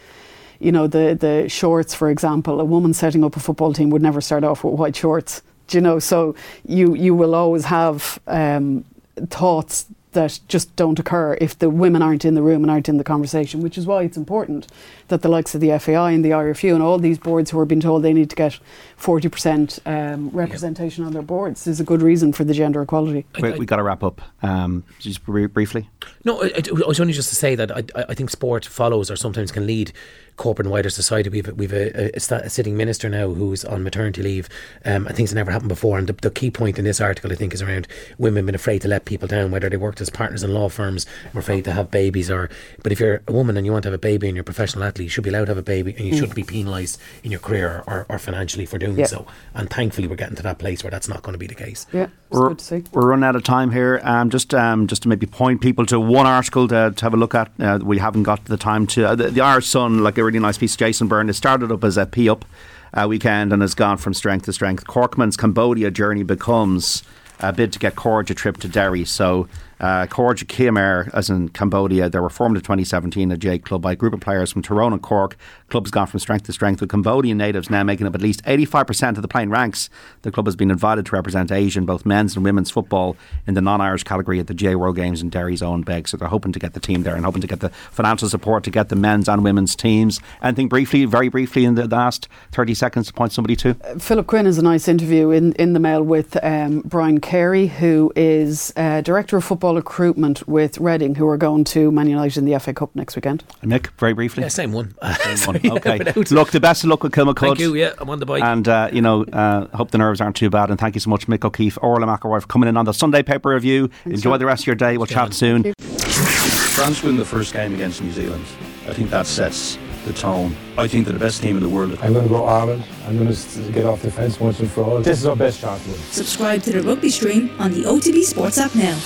you know the the shorts for example. A woman setting up a football team would never start off with white shorts you know so you you will always have um, thoughts that just don't occur if the women aren't in the room and aren't in the conversation, which is why it's important that the likes of the FAI and the IRFU and all these boards who are being told they need to get 40% um, representation on their boards is a good reason for the gender equality. We, we got to wrap up. Um, just br- briefly. No, I, I was only just to say that I, I think sport follows or sometimes can lead corporate and wider society. We've we've a, a, a sitting minister now who's on maternity leave, um, and things that never happened before. And the, the, key point in this article, I think, is around women being afraid to let people down, whether they worked as partners in law firms, or afraid to have babies, or. But if you're a woman and you want to have a baby and you're a professional athlete, you should be allowed to have a baby, and you mm. shouldn't be penalised in your career or, or financially for doing yeah. so. And thankfully, we're getting to that place where that's not going to be the case. Yeah, we're, good to see. We're running out of time here. Um, just um, just to maybe point people to one article to, to have a look at. Uh, we haven't got the time to. Uh, the, the Irish Sun, like a really nice piece. Jason Byrne. It started up as a up uh, weekend and has gone from strength to strength. Corkman's Cambodia journey becomes a bid to get Corge a trip to Derry. So uh, Corge Khmer, as in Cambodia, they were formed in 2017, a J club by a group of players from Tyrone and Cork. Club's gone from strength to strength, with Cambodian natives now making up at least 85% of the playing ranks. The club has been invited to represent Asia in both men's and women's football in the non Irish category at the J World Games in Derry's Owenbeg. So they're hoping to get the team there and hoping to get the financial support to get the men's and women's teams. Anything briefly, very briefly, in the last 30 seconds to point somebody to? Uh, Philip Quinn is a nice interview in, in the mail with um, Brian Carey, who is uh, Director of Football recruitment with Reading, who are going to Man United in the FA Cup next weekend. And Mick, very briefly. Yeah, same one. Same one. (laughs) Okay. Look, the best of luck with Kilmacud. Thank you. Yeah, I'm on the bike. And uh, you know, uh, hope the nerves aren't too bad. And thank you so much, Mick O'Keefe, Orla McElroy, for coming in on the Sunday paper review. Thanks Enjoy the rest of your day. We'll chat soon. France win the first game against New Zealand. I think that sets the tone. I think they're the best team in the world. I'm going to go Ireland. I'm going to get off the fence once and for all. This is our best chance. Subscribe to the rugby stream on the OTB Sports app now.